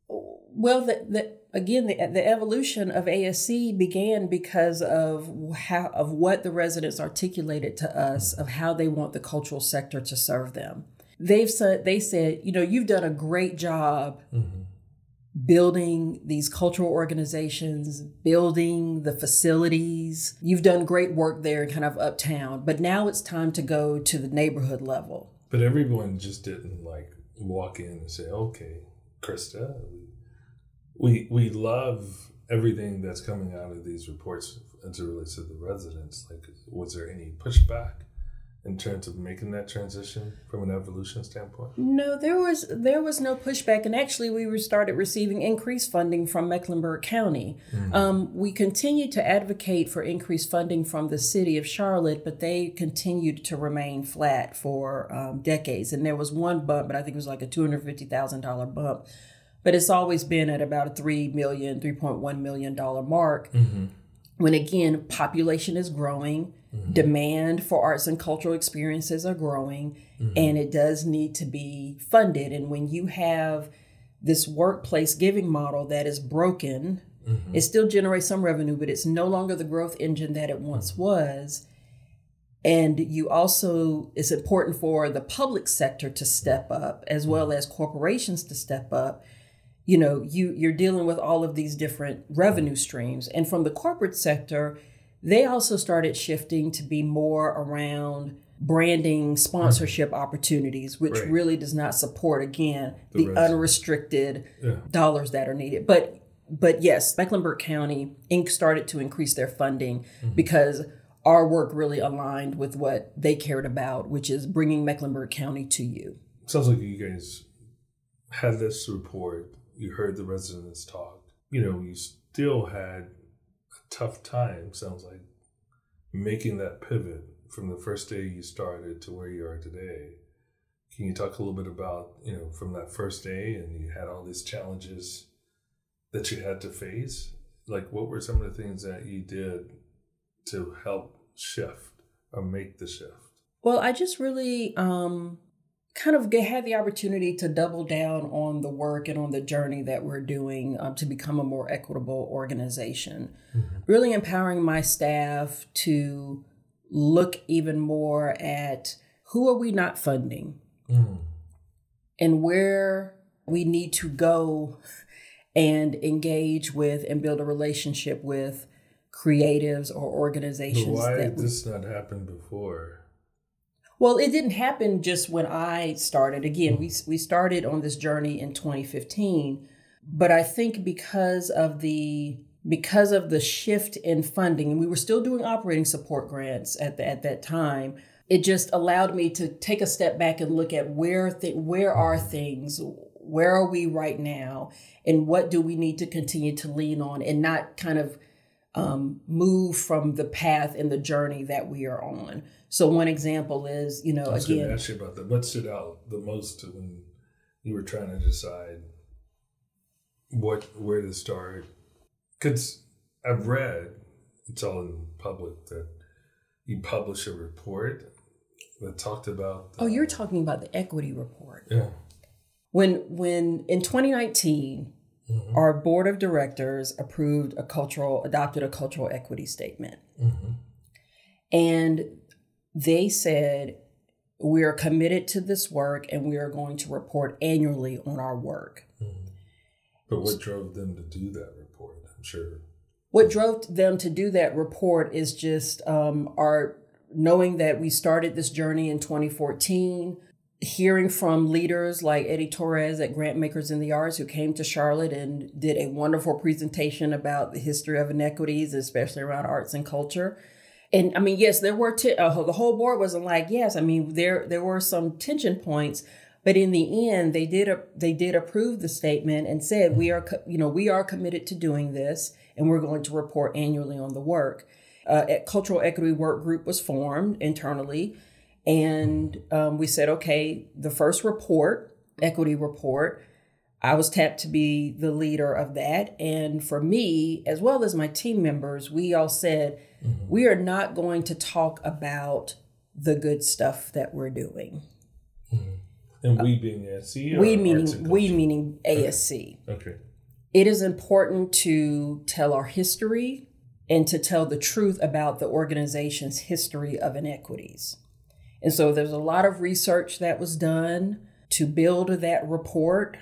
Well, the, the again the the evolution of ASC began because of how of what the residents articulated to us of how they want the cultural sector to serve them. They've said they said, you know, you've done a great job mm-hmm. Building these cultural organizations, building the facilities. You've done great work there kind of uptown, but now it's time to go to the neighborhood level. But everyone just didn't like walk in and say, "Okay, Krista, we we love everything that's coming out of these reports as it relates to the residents." Like, was there any pushback in terms of making that transition from an evolution standpoint? No, there was there was no pushback, and actually, we started receiving increased funding from Mecklenburg County. Um, we continued to advocate for increased funding from the city of Charlotte, but they continued to remain flat for um, decades. And there was one bump, but I think it was like a two hundred fifty thousand dollar bump. But it's always been at about a three million, three point one million dollar mark. when again population is growing mm-hmm. demand for arts and cultural experiences are growing mm-hmm. and it does need to be funded and when you have this workplace giving model that is broken mm-hmm. it still generates some revenue but it's no longer the growth engine that it once mm-hmm. was and you also it's important for the public sector to step up as well mm-hmm. as corporations to step up you know you you're dealing with all of these different revenue streams and from the corporate sector they also started shifting to be more around branding sponsorship opportunities which right. really does not support again the, the unrestricted yeah. dollars that are needed but but yes mecklenburg county inc started to increase their funding mm-hmm. because our work really aligned with what they cared about, which is bringing Mecklenburg County to you. Sounds like you guys had this report, you heard the residents talk, you know, you still had tough time, sounds like, making that pivot from the first day you started to where you are today. Can you talk a little bit about, you know, from that first day and you had all these challenges that you had to face? Like, what were some of the things that you did to help shift or make the shift? Well, I just really um, kind of had the opportunity to double down on the work and on the journey that we're doing um, to become a more equitable organization. Mm-hmm. Really empowering my staff to look even more at who are we not funding mm. and where we need to go and engage with and build a relationship with creatives or organizations. But why did this not happen before? Well, it didn't happen just when I started. Again, we mm. we started on this journey in 2015, but I think because of the because of the shift in funding, and we were still doing operating support grants at the, at that time. It just allowed me to take a step back and look at where th- where are things, where are we right now, and what do we need to continue to lean on, and not kind of um, move from the path and the journey that we are on. So one example is, you know, I was again, ask you about that. What stood out the most when you were trying to decide what where to start? Because I've read it's all in public that you publish a report that talked about. The, oh, you're talking about the equity report. Yeah. When when in 2019 Mm-hmm. Our board of directors approved a cultural, adopted a cultural equity statement. Mm-hmm. And they said, we are committed to this work and we are going to report annually on our work. Mm-hmm. But what drove them to do that report? I'm sure. What drove them to do that report is just um, our knowing that we started this journey in 2014 hearing from leaders like Eddie Torres at Grantmakers in the Arts, who came to Charlotte and did a wonderful presentation about the history of inequities, especially around arts and culture. And I mean, yes, there were t- uh, the whole board wasn't like yes. I mean, there there were some tension points, but in the end, they did a, they did approve the statement and said we are co- you know we are committed to doing this, and we're going to report annually on the work. Uh, a cultural equity work group was formed internally and um, we said, okay, the first report, equity report, I was tapped to be the leader of that. And for me, as well as my team members, we all said, mm-hmm. we are not going to talk about the good stuff that we're doing. Mm-hmm. And we being ASC? We meaning we meaning ASC. Okay. okay. It is important to tell our history and to tell the truth about the organization's history of inequities. And so there's a lot of research that was done to build that report.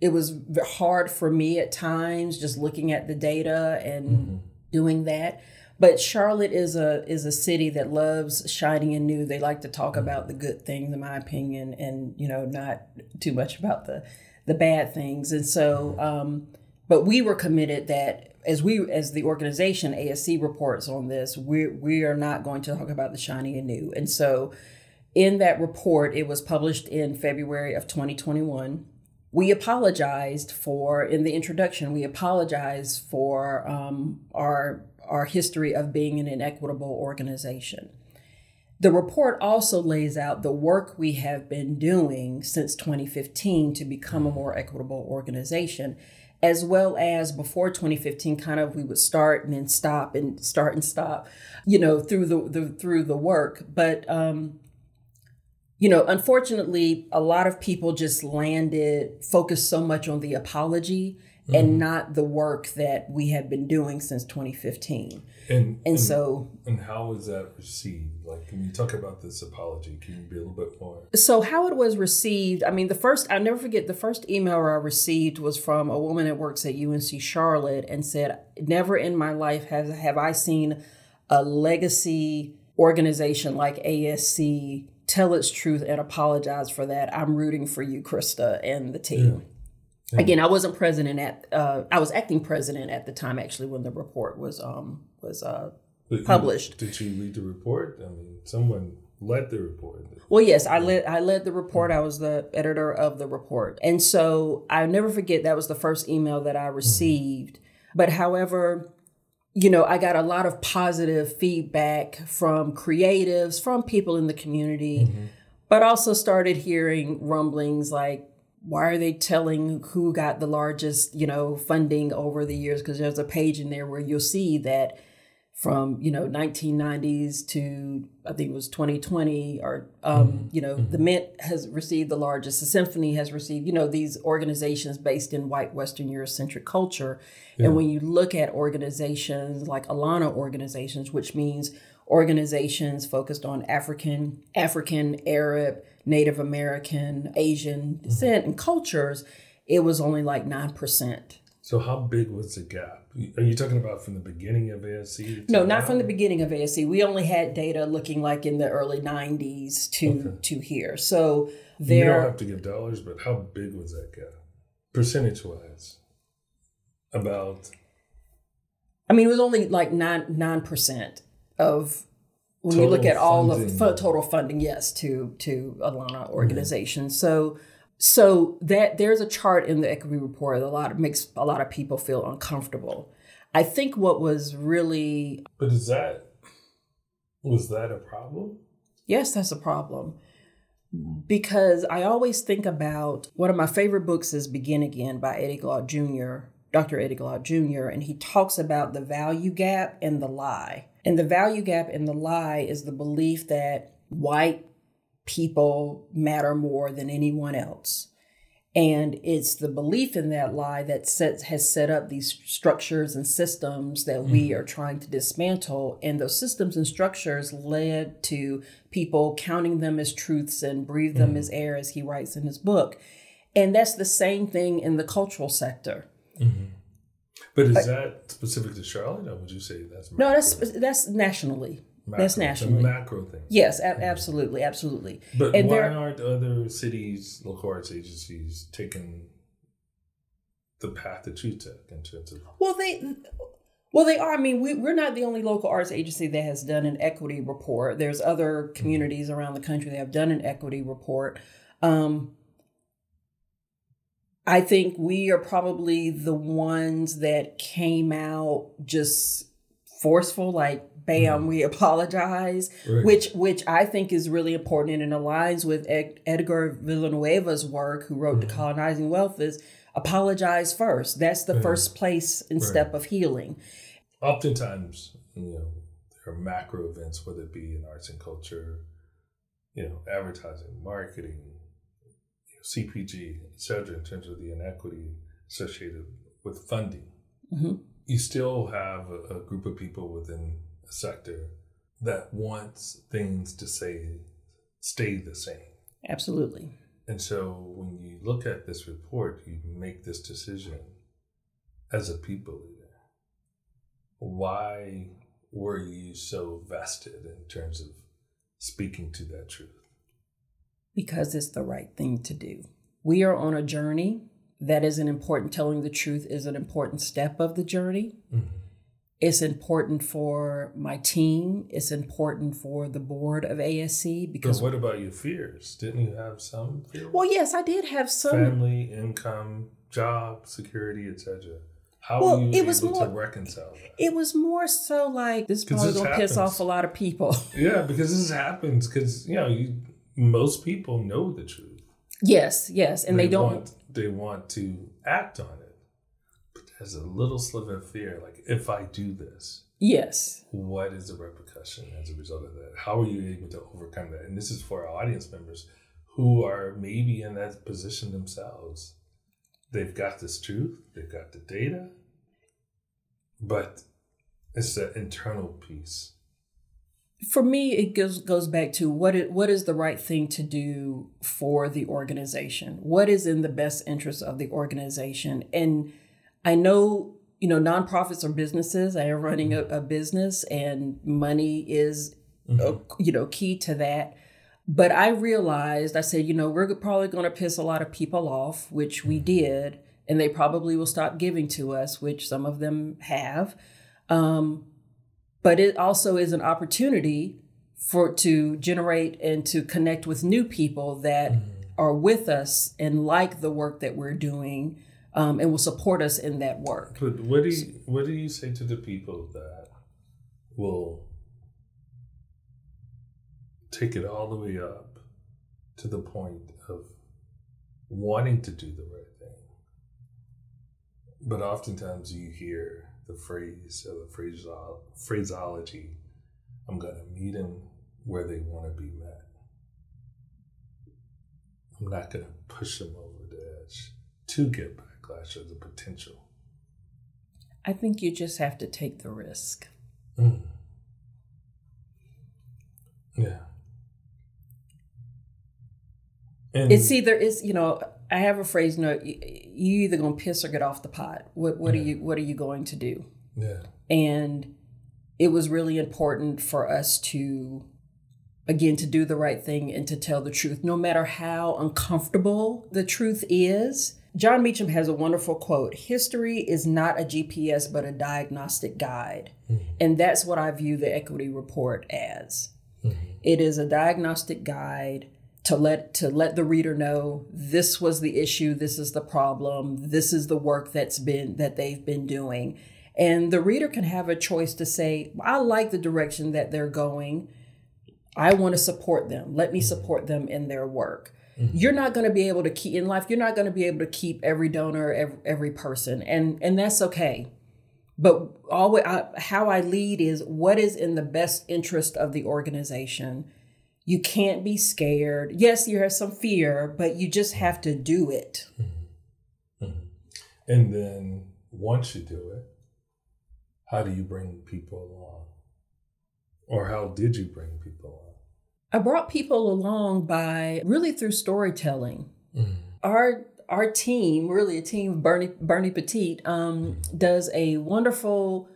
It was hard for me at times just looking at the data and mm-hmm. doing that. But Charlotte is a is a city that loves shining and new. They like to talk mm-hmm. about the good things, in my opinion, and you know, not too much about the the bad things. And so, um, but we were committed that as we as the organization ASC reports on this, we we are not going to talk about the shiny and new. And so in that report, it was published in February of 2021. We apologized for, in the introduction, we apologized for um, our, our history of being an inequitable organization. The report also lays out the work we have been doing since 2015 to become a more equitable organization. as well as before 2015 kind of we would start and then stop and start and stop you know through the, the through the work but um you know unfortunately a lot of people just landed focused so much on the apology mm-hmm. and not the work that we have been doing since 2015 and, and, and so and how was that received? Like can you talk about this apology? Can you be a little bit more? So how it was received i mean the first I'll never forget the first email i received was from a woman that works at unc charlotte and said never in my life have, have i seen a legacy organization like asc tell its truth and apologize for that i'm rooting for you krista and the team yeah. Again, I wasn't president at. Uh, I was acting president at the time, actually, when the report was um, was uh, published. Did you read the report? I mean, someone led the report. Well, yes, I led I led the report. I was the editor of the report. And so I never forget that was the first email that I received. Mm-hmm. But however, you know, I got a lot of positive feedback from creatives, from people in the community, mm-hmm. but also started hearing rumblings like why are they telling who got the largest, you know, funding over the years because there's a page in there where you'll see that from you know 1990s to I think it was 2020 or um, mm-hmm. you know mm-hmm. the Mint has received the largest the Symphony has received you know these organizations based in white Western Eurocentric culture yeah. and when you look at organizations like ALAANA organizations which means organizations focused on African African Arab Native American Asian descent mm-hmm. and cultures it was only like 9% so how big was the gap? Are you talking about from the beginning of ASC? No, not from the beginning of ASC. We only had data looking like in the early '90s to okay. to here. So there. You don't have to give dollars, but how big was that gap, percentage wise? About. I mean, it was only like nine nine percent of when total you look at all of total funding. Yes, to to ALAANA organization. Mm-hmm. So so that there's a chart in the equity report that a lot of, makes a lot of people feel uncomfortable. I think what was really But is that was that a problem? Yes, that's a problem. Because I always think about one of my favorite books is Begin Again by Eddie Glaude Jr., Dr. Eddie Glaude Jr., and he talks about the value gap and the lie. And the value gap and the lie is the belief that white people matter more than anyone else. And it's the belief in that lie that sets, has set up these structures and systems that we mm-hmm. are trying to dismantle. And those systems and structures led to people counting them as truths and breathe them mm. as air, as he writes in his book. And that's the same thing in the cultural sector. Mm-hmm. But is that specific to Charlotte, or would you say that's no? That's that's nationally. Macro, That's nationally. macro thing. Yes, a- absolutely, absolutely. But and why there, aren't other cities, local arts agencies taking the path that you took in terms of? Well, they. Well, they are. I mean, we, we're not the only local arts agency that has done an equity report. There's other mm-hmm. communities mm-hmm. around the country that have done an equity report. Um, I think we are probably the ones that came out just forceful, like bam, we apologize, right. which which I think is really important and aligns with Ed, Edgar Villanueva's work, who wrote mm-hmm. Decolonizing Wealth, is apologize first. That's the first place and right. step of healing. Oftentimes, you know, there are macro events, whether it be in arts and culture, you know, advertising, marketing, you know, CPG, etc., in terms of the inequity associated with funding. Mm-hmm. You still have a, a group of people within sector that wants things to say stay the same. Absolutely. And so when you look at this report, you make this decision as a people leader. Why were you so vested in terms of speaking to that truth? Because it's the right thing to do. We are on a journey that is an important, telling the truth is an important step of the journey. Mm-hmm it's important for my team. It's important for the board of ASC because. But what about your fears? Didn't you have some fears? Well, yes, I did have some. Family, income, job security, etc. How well, were you it was able more, to reconcile that? It was more so like this is probably gonna piss off a lot of people. yeah, because this happens because you know you, most people know the truth. Yes, yes, and they, they don't. Want, they want to act on it has a little sliver of fear. Like, if I do this, yes, what is the repercussion as a result of that? How are you able to overcome that? And this is for our audience members who are maybe in that position themselves. They've got this truth, they've got the data, but it's the internal piece. For me, it goes goes back to what it, what is the right thing to do for the organization. What is in the best interest of the organization? And I know you know nonprofits are businesses. I am running a, a business, and money is mm-hmm. a, you know key to that. But I realized, I said, you know, we're probably going to piss a lot of people off, which we mm-hmm. did, and they probably will stop giving to us, which some of them have. Um, but it also is an opportunity for to generate and to connect with new people that mm-hmm. are with us and like the work that we're doing um, and will support us in that work. But what do you, what do you say to the people that will take it all the way up to the point of wanting to do the right thing? But oftentimes you hear the phrase or the phraseo- phraseology, I'm going to meet them where they want to be met. I'm not going to push them over the edge to get backlash or the potential. I think you just have to take the risk. Mm. Yeah. And it's either it's you know I have a phrase, you know, you, either gonna piss or get off the pot. What what yeah. are you what are you going to do? Yeah. And it was really important for us to again to do the right thing and to tell the truth, no matter how uncomfortable the truth is. Jon Meacham has a wonderful quote History is not a GPS, but a diagnostic guide. Mm-hmm. And that's what I view the equity report as. Mm-hmm. It is a diagnostic guide to let to let the reader know this was the issue this is the problem this is the work that's been that they've been doing and the reader can have a choice to say i like the direction that they're going i want to support them let me support them in their work mm-hmm. you're not going to be able to keep in life you're not going to be able to keep every donor every, every person and and that's okay but always I, how i lead is what is in the best interest of the organization you can't be scared. Yes, you have some fear, but you just have to do it. Mm-hmm. Mm-hmm. And then once you do it, how do you bring people along? Or how did you bring people along? I brought people along by really through storytelling. Mm-hmm. Our our team, really a team of Bernie Bernie Petit, um, mm-hmm. does a wonderful,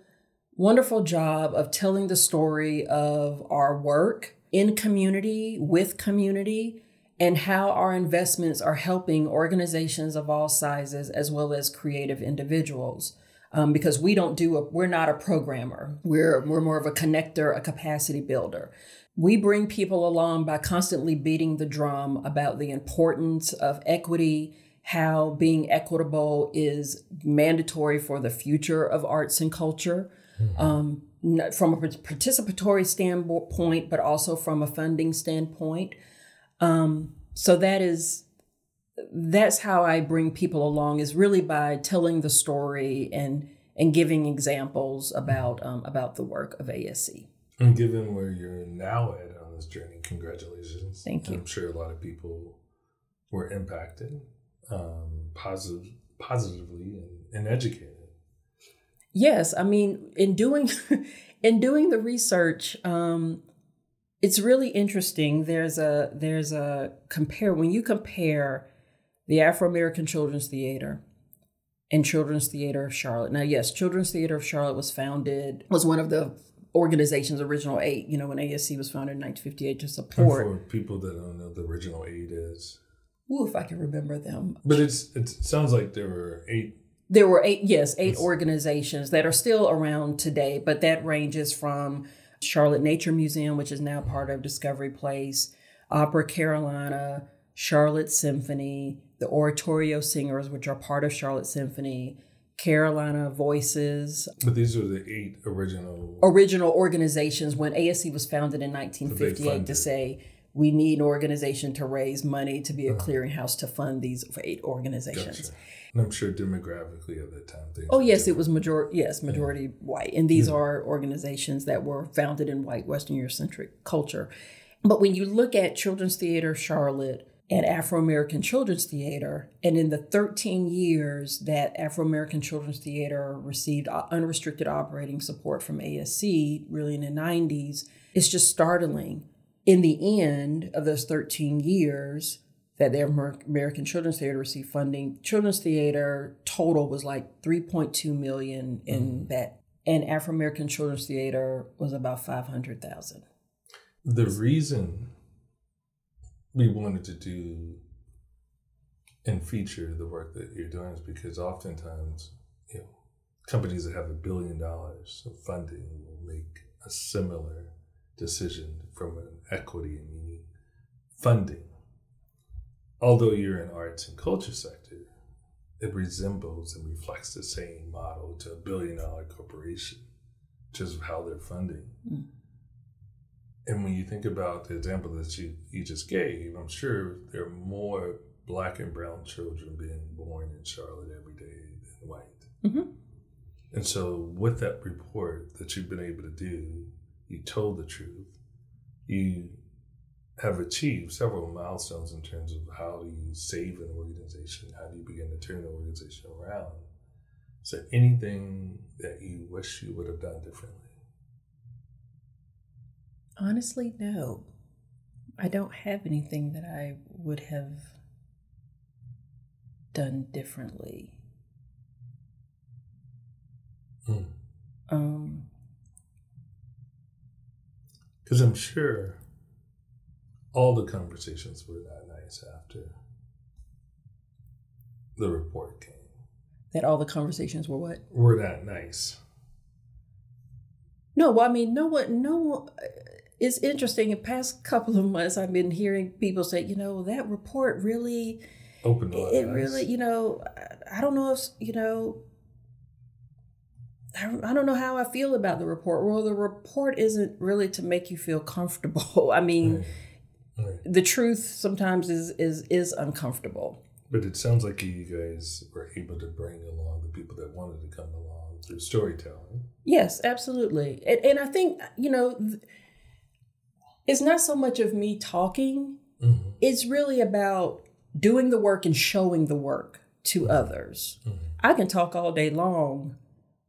wonderful job of telling the story of our work in community, with community, and how our investments are helping organizations of all sizes as well as creative individuals. Um, because we don't do a, we're not a programmer. We're we're more of a connector, a capacity builder. We bring people along by constantly beating the drum about the importance of equity, how being equitable is mandatory for the future of arts and culture. Mm-hmm. Um, from a participatory standpoint, but also from a funding standpoint. Um, so that is that's how I bring people along is really by telling the story and and giving examples about um, about the work of ASC. And given where you're now at on this journey, congratulations! Thank you. I'm sure a lot of people were impacted um, positive, positively and, and educated. Yes, I mean, in doing in doing the research, um, it's really interesting. There's a there's a compare when you compare the Afro American Children's Theater and Children's Theater of Charlotte. Now, yes, Children's Theater of Charlotte was founded was one of the organization's original eight. You know, when ASC was founded in 1958 to support. And for people that don't know, the original eight is. Ooh, if I can remember them. But it's it sounds like there were eight there were eight, yes, eight organizations that are still around today, but that ranges from Charlotte Nature Museum, which is now part of Discovery Place, Opera Carolina, Charlotte Symphony, the Oratorio Singers, which are part of Charlotte Symphony, Carolina Voices. But these are the eight original original organizations when ASC was founded in 1958 to say we need an organization to raise money to be a uh-huh. clearinghouse to fund these eight organizations. Gotcha. And I'm sure demographically at that time. Oh yes, it was majority. Yes, majority white, and these are organizations that were founded in white Western Eurocentric culture. But when you look at Children's Theater Charlotte and Afro American Children's Theater, and in the 13 years that Afro American Children's Theater received uh, unrestricted operating support from ASC, really in the 90s, it's just startling. In the end of those 13 years, that the Amer- American Children's Theater received funding. Children's Theater total was like 3.2 million in that, and Afro American Children's Theater was about 500,000. The reason we wanted to do and feature the work that you're doing is because oftentimes, you know, companies that have a billion dollars of funding will make a similar decision from an equity and meaning funding. Although you're in arts and culture sector, it resembles and reflects the same model to a billion dollar corporation, just how they're funding. Hmm. And when you think about the example that you, you just gave, I'm sure there are more black and brown children being born in Charlotte every day than white. Mhm. And so, with that report that you've been able to do, you told the truth. You have achieved several milestones in terms of how do you save an organization, how do you begin to turn the organization around. Is there anything that you wish you would have done differently? Honestly, no. I don't have anything that I would have done differently. Hmm. Um, Because I'm sure all the conversations were that nice after the report came. that all the conversations were what? Were that nice. No, well, I mean, no one, no one. It's interesting. In past couple of months, I've been hearing people say, you know, that report really, Opened a lot it really, you know, I- I don't know if you know. I I don't know how I feel about the report. Well, the report isn't really to make you feel comfortable. I mean, Right. Right. the truth sometimes is is is uncomfortable. But it sounds like you guys were able to bring along the people that wanted to come along through storytelling. Yes, absolutely. And, and I think, you know, th- it's not so much of me talking, Mm-hmm. it's really about doing the work and showing the work to others. I can talk all day long,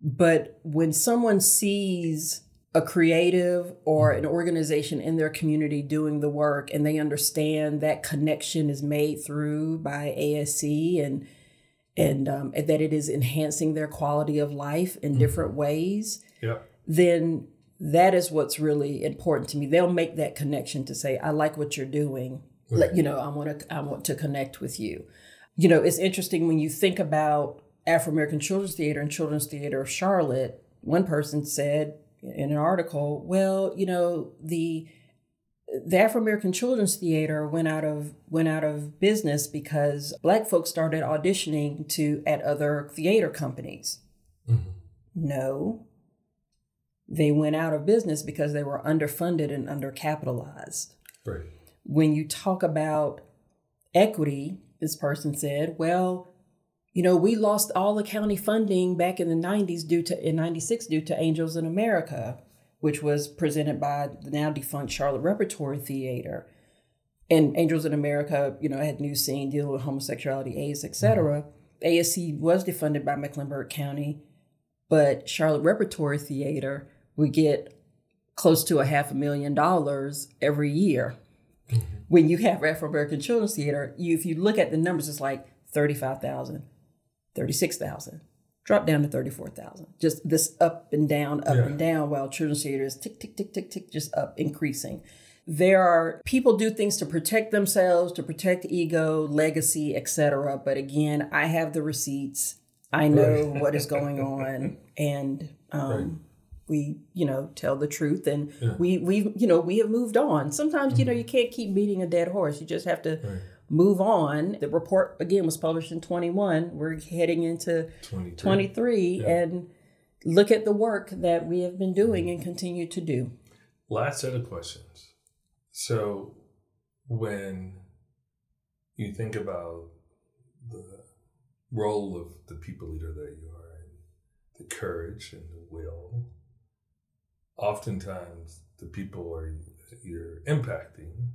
but when someone sees a creative or an organization in their community doing the work and they understand that connection is made through by ASC and and um, that it is enhancing their quality of life in different ways, Yeah. then that is what's really important to me. They'll make that connection to say, I like what you're doing. Let you know, I want to I want to connect with you. You know, it's interesting when you think about Afro American Children's Theater and Children's Theater of Charlotte. One person said in an article, well, you know, the the Afro American Children's Theater went out of went out of business because black folks started auditioning to at other theater companies. Mhm. No. They went out of business because they were underfunded and undercapitalized. Right. When you talk about equity, this person said, well, you know, we lost all the county funding back in the 90s due to in 96 due to Angels in America, which was presented by the now defunct Charlotte Repertory Theater. And Angels in America, you know, had new scene dealing with homosexuality, AIDS, etc. Mm-hmm. ASC was defunded by Mecklenburg County, but Charlotte Repertory Theater would get close to a half a million dollars every year. When you have Afro American Children's Theater, you if you look at the numbers, it's like 35,000, 36,000, drop down to 34,000. Just this up and down, up Yeah. and down, while Children's Theater is tick, tick, tick, tick, tick, just up, increasing. There are people do things to protect themselves, to protect ego, legacy, etc. But again, I have the receipts. I know Right. what is going on, and um, Right. We, you know, tell the truth, and Yeah. Mm-hmm. we, we, you know, we have moved on. Sometimes, you know, you can't keep beating a dead horse. You just have to Right. move on. The report again was published in 21. We're heading into 23. 23, Yeah. and look at the work that we have been doing and continue to do. Last set of questions. So, when you think about the role of the people leader that you are and the courage and the will, oftentimes the people are you're impacting,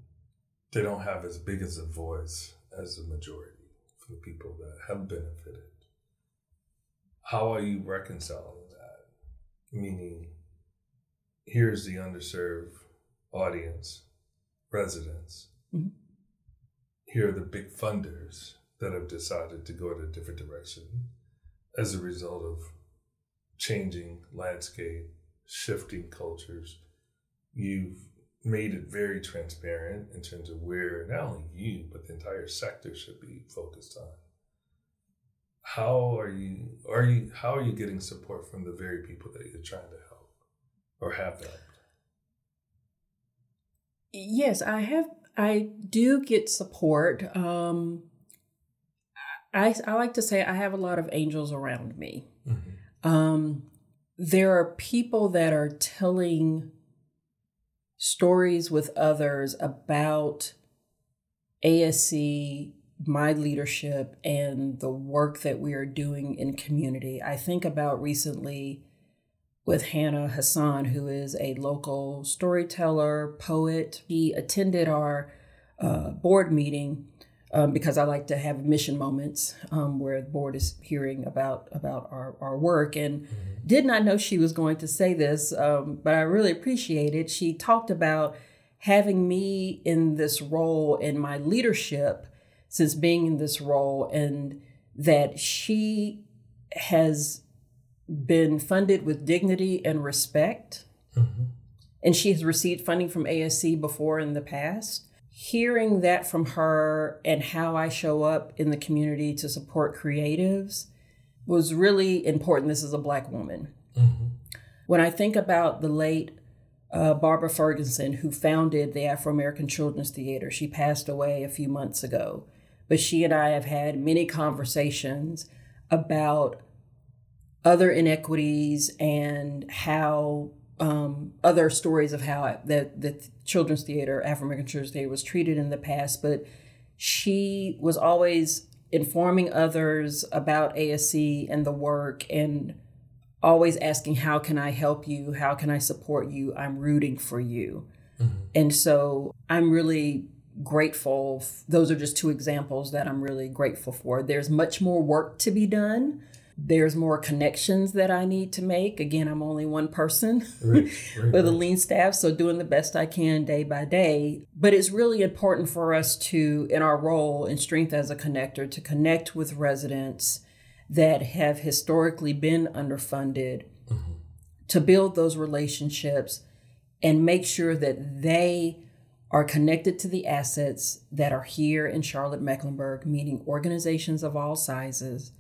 they don't have as big as a voice as the majority for the people that have benefited. How are you reconciling that? Meaning, here's the underserved audience, residents. Mm-hmm. Here are the big funders that have decided to go in a different direction as a result of changing landscape, shifting cultures. You've made it very transparent in terms of where not only you, but the entire sector should be focused on. How are you are you how are you getting support from the very people that you're trying to help or have helped? Yes, I have I do get support. Um I I like to say I have a lot of angels around me. Mm-hmm. Um there are people that are telling stories with others about ASC, my leadership, and the work that we are doing in community. I think about recently with Hannah Hasan, who is a local storyteller, poet. He attended our uh, board meeting um, because I like to have mission moments um, where the board is hearing about about our, our work and mm-hmm. did not know she was going to say this, um, but I really appreciate it. She talked about having me in this role in my leadership since being in this role and that she has been funded with dignity and respect. Mm-hmm. And she has received funding from ASC before in the past hearing that from her and how I show up in the community to support creatives was really important. This is a Black woman. Mm-hmm. When I think about the late uh, Barbara Ferguson, who founded the Afro American Children's Theater, she passed away a few months ago. But she and I have had many conversations about other inequities and how um, other stories of how the, the children's theater, African American Children's Theater, was treated in the past, but she was always informing others about ASC and the work and always asking, How can I help you? How can I support you? I'm rooting for you. Mm-hmm. And so I'm really grateful. Those are just two examples that I'm really grateful for. There's much more work to be done there's more connections that I need to make. Again, I'm only one person right, right, with a lean staff, so doing the best I can day by day. But it's really important for us to, in our role and Strength as a Connector, to connect with residents that have historically been underfunded, mm-hmm. to build those relationships and make sure that they are connected to the assets that are here in Charlotte Mecklenburg, meaning organizations of all sizes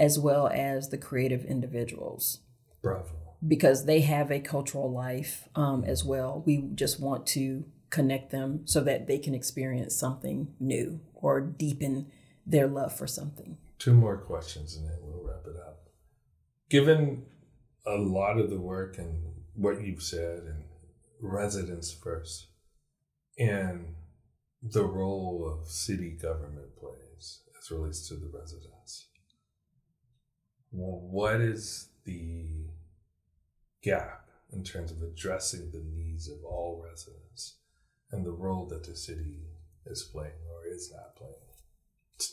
as well as the creative individuals. Bravo. Because they have a cultural life um, as well. We just want to connect them so that they can experience something new or deepen their love for something. Two more questions and then we'll wrap it up. Given a lot of the work and what you've said and residents first and the role of city government plays as relates to the residents what is the gap in terms of addressing the needs of all residents and the role that the city is playing or is not playing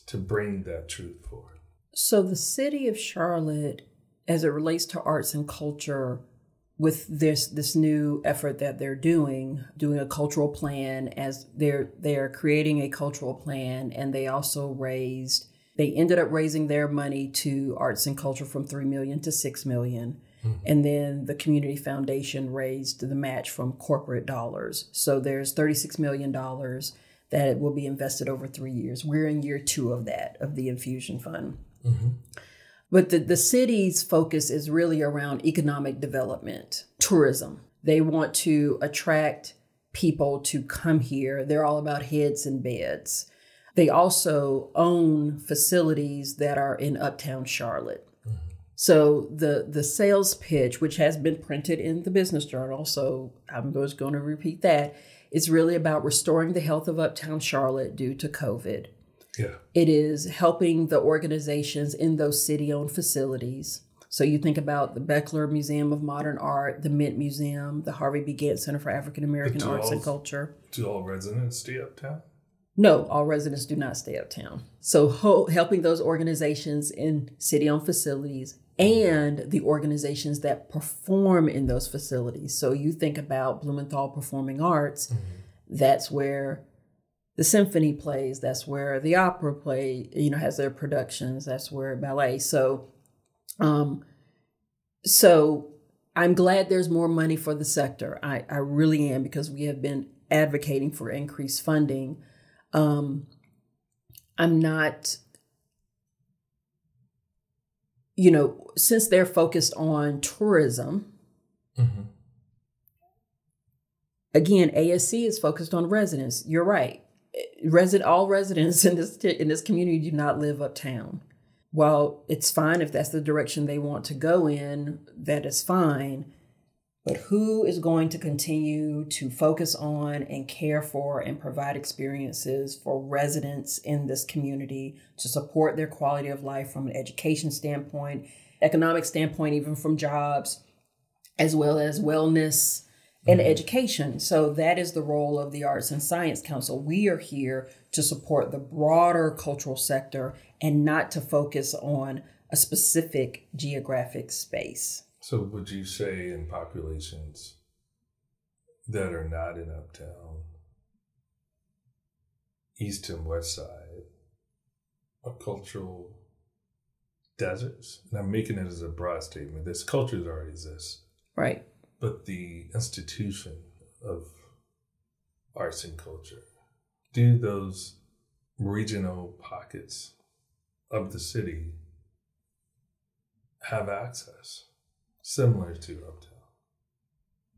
to bring that truth forward? So, the city of Charlotte, as it relates to arts and culture, with this this new effort that they're doing, doing a cultural plan as they're they're creating a cultural plan, and they also raised they ended up raising their money to arts and culture from 3 million to 6 million. Mm-hmm. And then the community foundation raised the match from corporate dollars. So there's $36 million that will be invested over three years. We're in year two of that, of the infusion fund. Mm-hmm. But the, the city's focus is really around economic development, tourism. They want to attract people to come here. They're all about heads and beds. They also own facilities that are in uptown Charlotte. So the the sales pitch, which has been printed in the Business Journal, so I'm just going to repeat that, is really about restoring the health of Uptown Charlotte due to COVID. Yeah. It is helping the organizations in those city-owned facilities. So you think about the Bechtler Museum of Modern Art, the Mint Museum, the Harvey B. Gantt Center for African American Arts and Culture. Do all residents stay uptown? No, all residents do not stay uptown. So ho- helping those organizations in city-owned facilities and the organizations that perform in those facilities. So you think about Blumenthal Performing Arts, mm-hmm. that's where the symphony plays, that's where the opera play, you know, has their productions, that's where ballet. So um so I'm glad there's more money for the sector. I, I really am because we have been advocating for increased funding. Um, I'm not you know, since they're focused on tourism, mm-hmm. again, ASC is focused on residents. You're right. Resident, all residents in this in this community do not live uptown. While it's fine if that's the direction they want to go in, that is fine. But who is going to continue to focus on and care for and provide experiences for residents in this community to support their quality of life from an education standpoint, economic standpoint, even from jobs, as well as wellness and mm-hmm. education. So that is the role of the Arts and Science Council. We are here to support the broader cultural sector and not to focus on a specific geographic space. So, would you say in populations that are not in Uptown, East and West Side, are cultural deserts? And I'm making it as a broad statement. This culture already exists. Right. But the institution of arts and culture, do those regional pockets of the city have access? Similar to Uptown?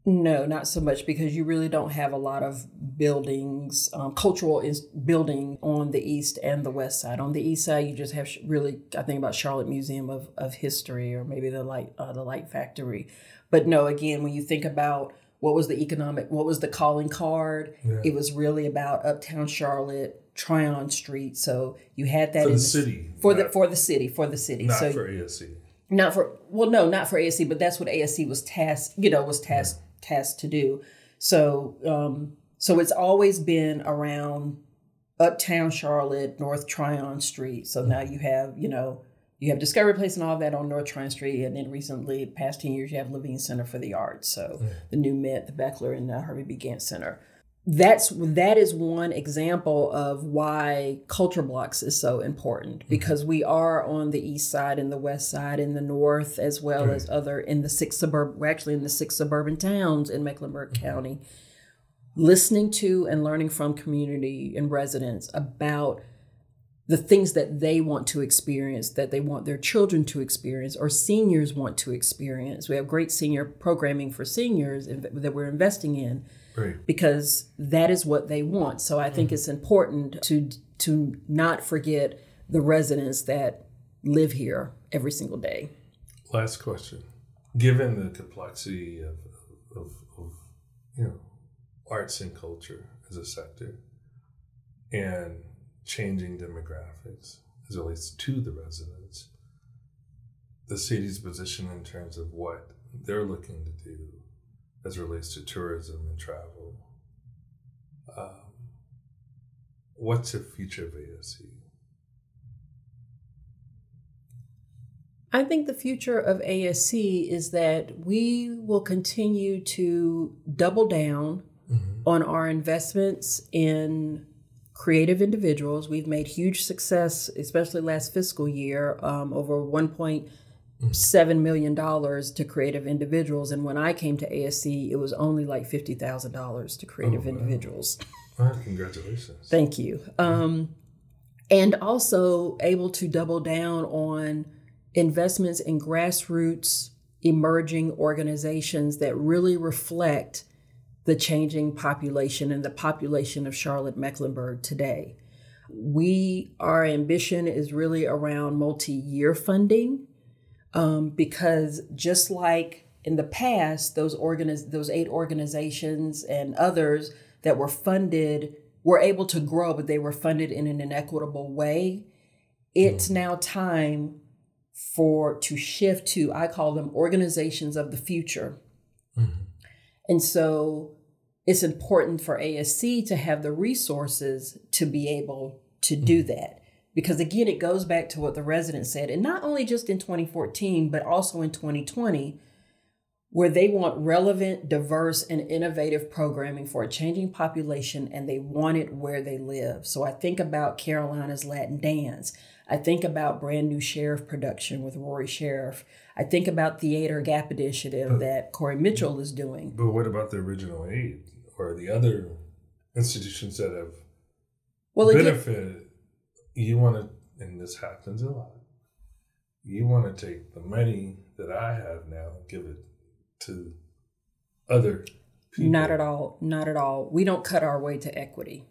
No, not so much because you really don't have a lot of buildings, um, cultural is building on the east and the west side. On the east side, you just have really, I think about Charlotte Museum of, of History or maybe the light uh, the Light Factory. But no, again, when you think about what was the economic, what was the calling card, yeah. it was really about Uptown Charlotte, Tryon Street. So you had that for in the, the city for the for the city for the city. Not so, for ASC not for well no not for ASC but that's what ASC was tasked you know was tasked tasked to do so um so it's always been around uptown Charlotte North Tryon Street so now you have you know you have Discovery Place and all that on North Tryon Street and then recently past 10 years you have Levine Center for the Arts so yeah. the new Mint the Bechtler and the Harvey B. Gantt Center that's that is one example of why culture blocks is so important mm-hmm. because we are on the east side and the west side and the north as well right. as other in the six suburb we're actually in the six suburban towns in Mecklenburg mm-hmm. County listening to and learning from community and residents about the things that they want to experience that they want their children to experience or seniors want to experience we have great senior programming for seniors that we're investing in right. because that is what they want. So I think it's important to to not forget the residents that live here every single day. Last question: Given the complexity of, of, of you know arts and culture as a sector, and changing demographics as it relates to the residents, the city's position in terms of what they're looking to do as relates to tourism and travel. Um, what's the future of ASC? I think the future of ASC is that we will continue to double down mm-hmm. on our investments in creative individuals. We've made huge success, especially last fiscal year, um, over 1.2 seven million dollars to creative individuals, and when I came to ASC, it was only like fifty thousand dollars to creative oh, wow. individuals. Well, congratulations! Thank you. Um, and also able to double down on investments in grassroots emerging organizations that really reflect the changing population and the population of Charlotte Mecklenburg today. We our ambition is really around multi-year funding um, because just like in the past, those organiz- those eight organizations and others that were funded were able to grow, but they were funded in an inequitable way. It's mm-hmm. now time for to shift to I call them organizations of the future. Mm-hmm. And so it's important for ASC to have the resources to be able to do mm-hmm. that. Because again, it goes back to what the resident said, and not only just in 2014, but also in 2020, where they want relevant, diverse, and innovative programming for a changing population and they want it where they live. So I think about Carolina's Latin Dance. I think about brand new sheriff production with Rory Sheriff. I think about Theater Gap Initiative but, that Corey Mitchell is doing. But what about the original aid or the other institutions that have well, benefited? You want to, and this happens a lot. You want to take the money that I have now and give it to other people. Not at all. Not at all. We don't cut our way to equity.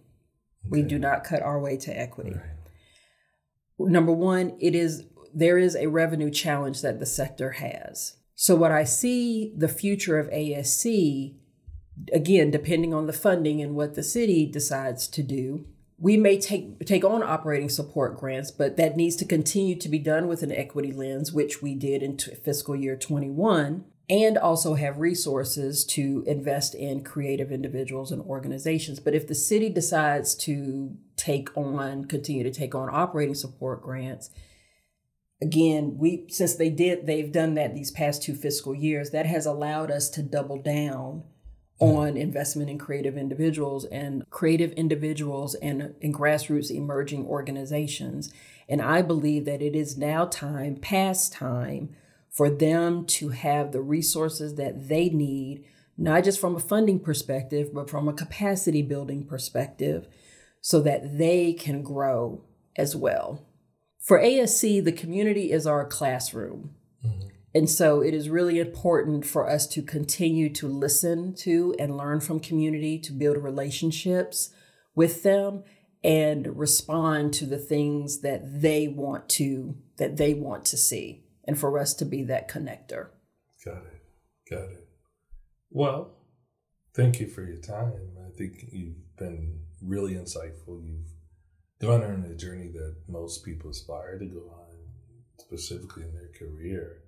Okay. We do not cut our way to equity. Right. Number one, it is there is a revenue challenge that the sector has. So what I see the future of ASC again depending on the funding and what the city decides to do we may take take on operating support grants but that needs to continue to be done with an equity lens which we did in t- fiscal year 21 and also have resources to invest in creative individuals and organizations. But if the city decides to take on, continue to take on operating support grants, again, we since they did, they've done that these past two fiscal years, that has allowed us to double down on investment in creative individuals and creative individuals and in grassroots emerging organizations. And I believe that it is now time, past time, for them to have the resources that they need, not just from a funding perspective, but from a capacity building perspective, so that they can grow as well. For ASC, the community is our classroom. And so it is really important for us to continue to listen to and learn from community, to build relationships with them and respond to the things that they want to that they want to see and for us to be that connector. Got it. Got it. Well, thank you for your time. I think you've been really insightful. You've gone on a journey that most people aspire to go on, specifically in their career.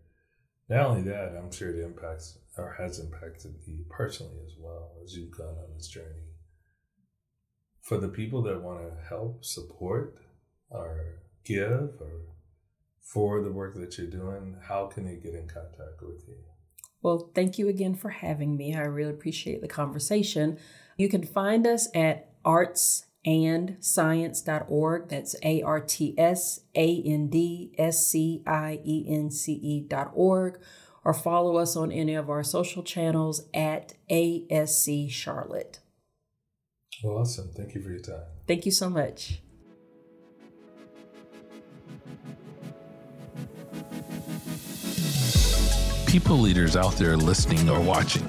Not only that, I'm sure it impacts or has impacted you personally as well as you've gone on this journey. For the people that want to help, support, or give, or for the work that you're doing, how can they get in contact with you? Well, thank you again for having me. I really appreciate the conversation. You can find us at artsandscience.org. That's A R T S A N D S C I E N C E.org. Or follow us on any of our social channels at ASC Charlotte. Well, awesome. Thank you for your time. Thank you so much. people leaders out there listening or watching,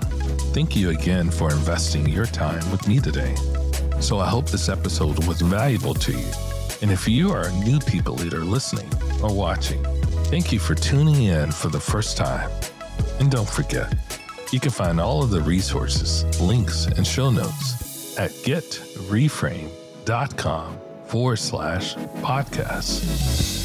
thank you again for investing your time with me today. So I hope this episode was valuable to you. And if you are a new people leader listening or watching, thank you for tuning in for the first time. And don't forget, you can find all of the resources, links, and show notes at getreframe.com forward slash podcast.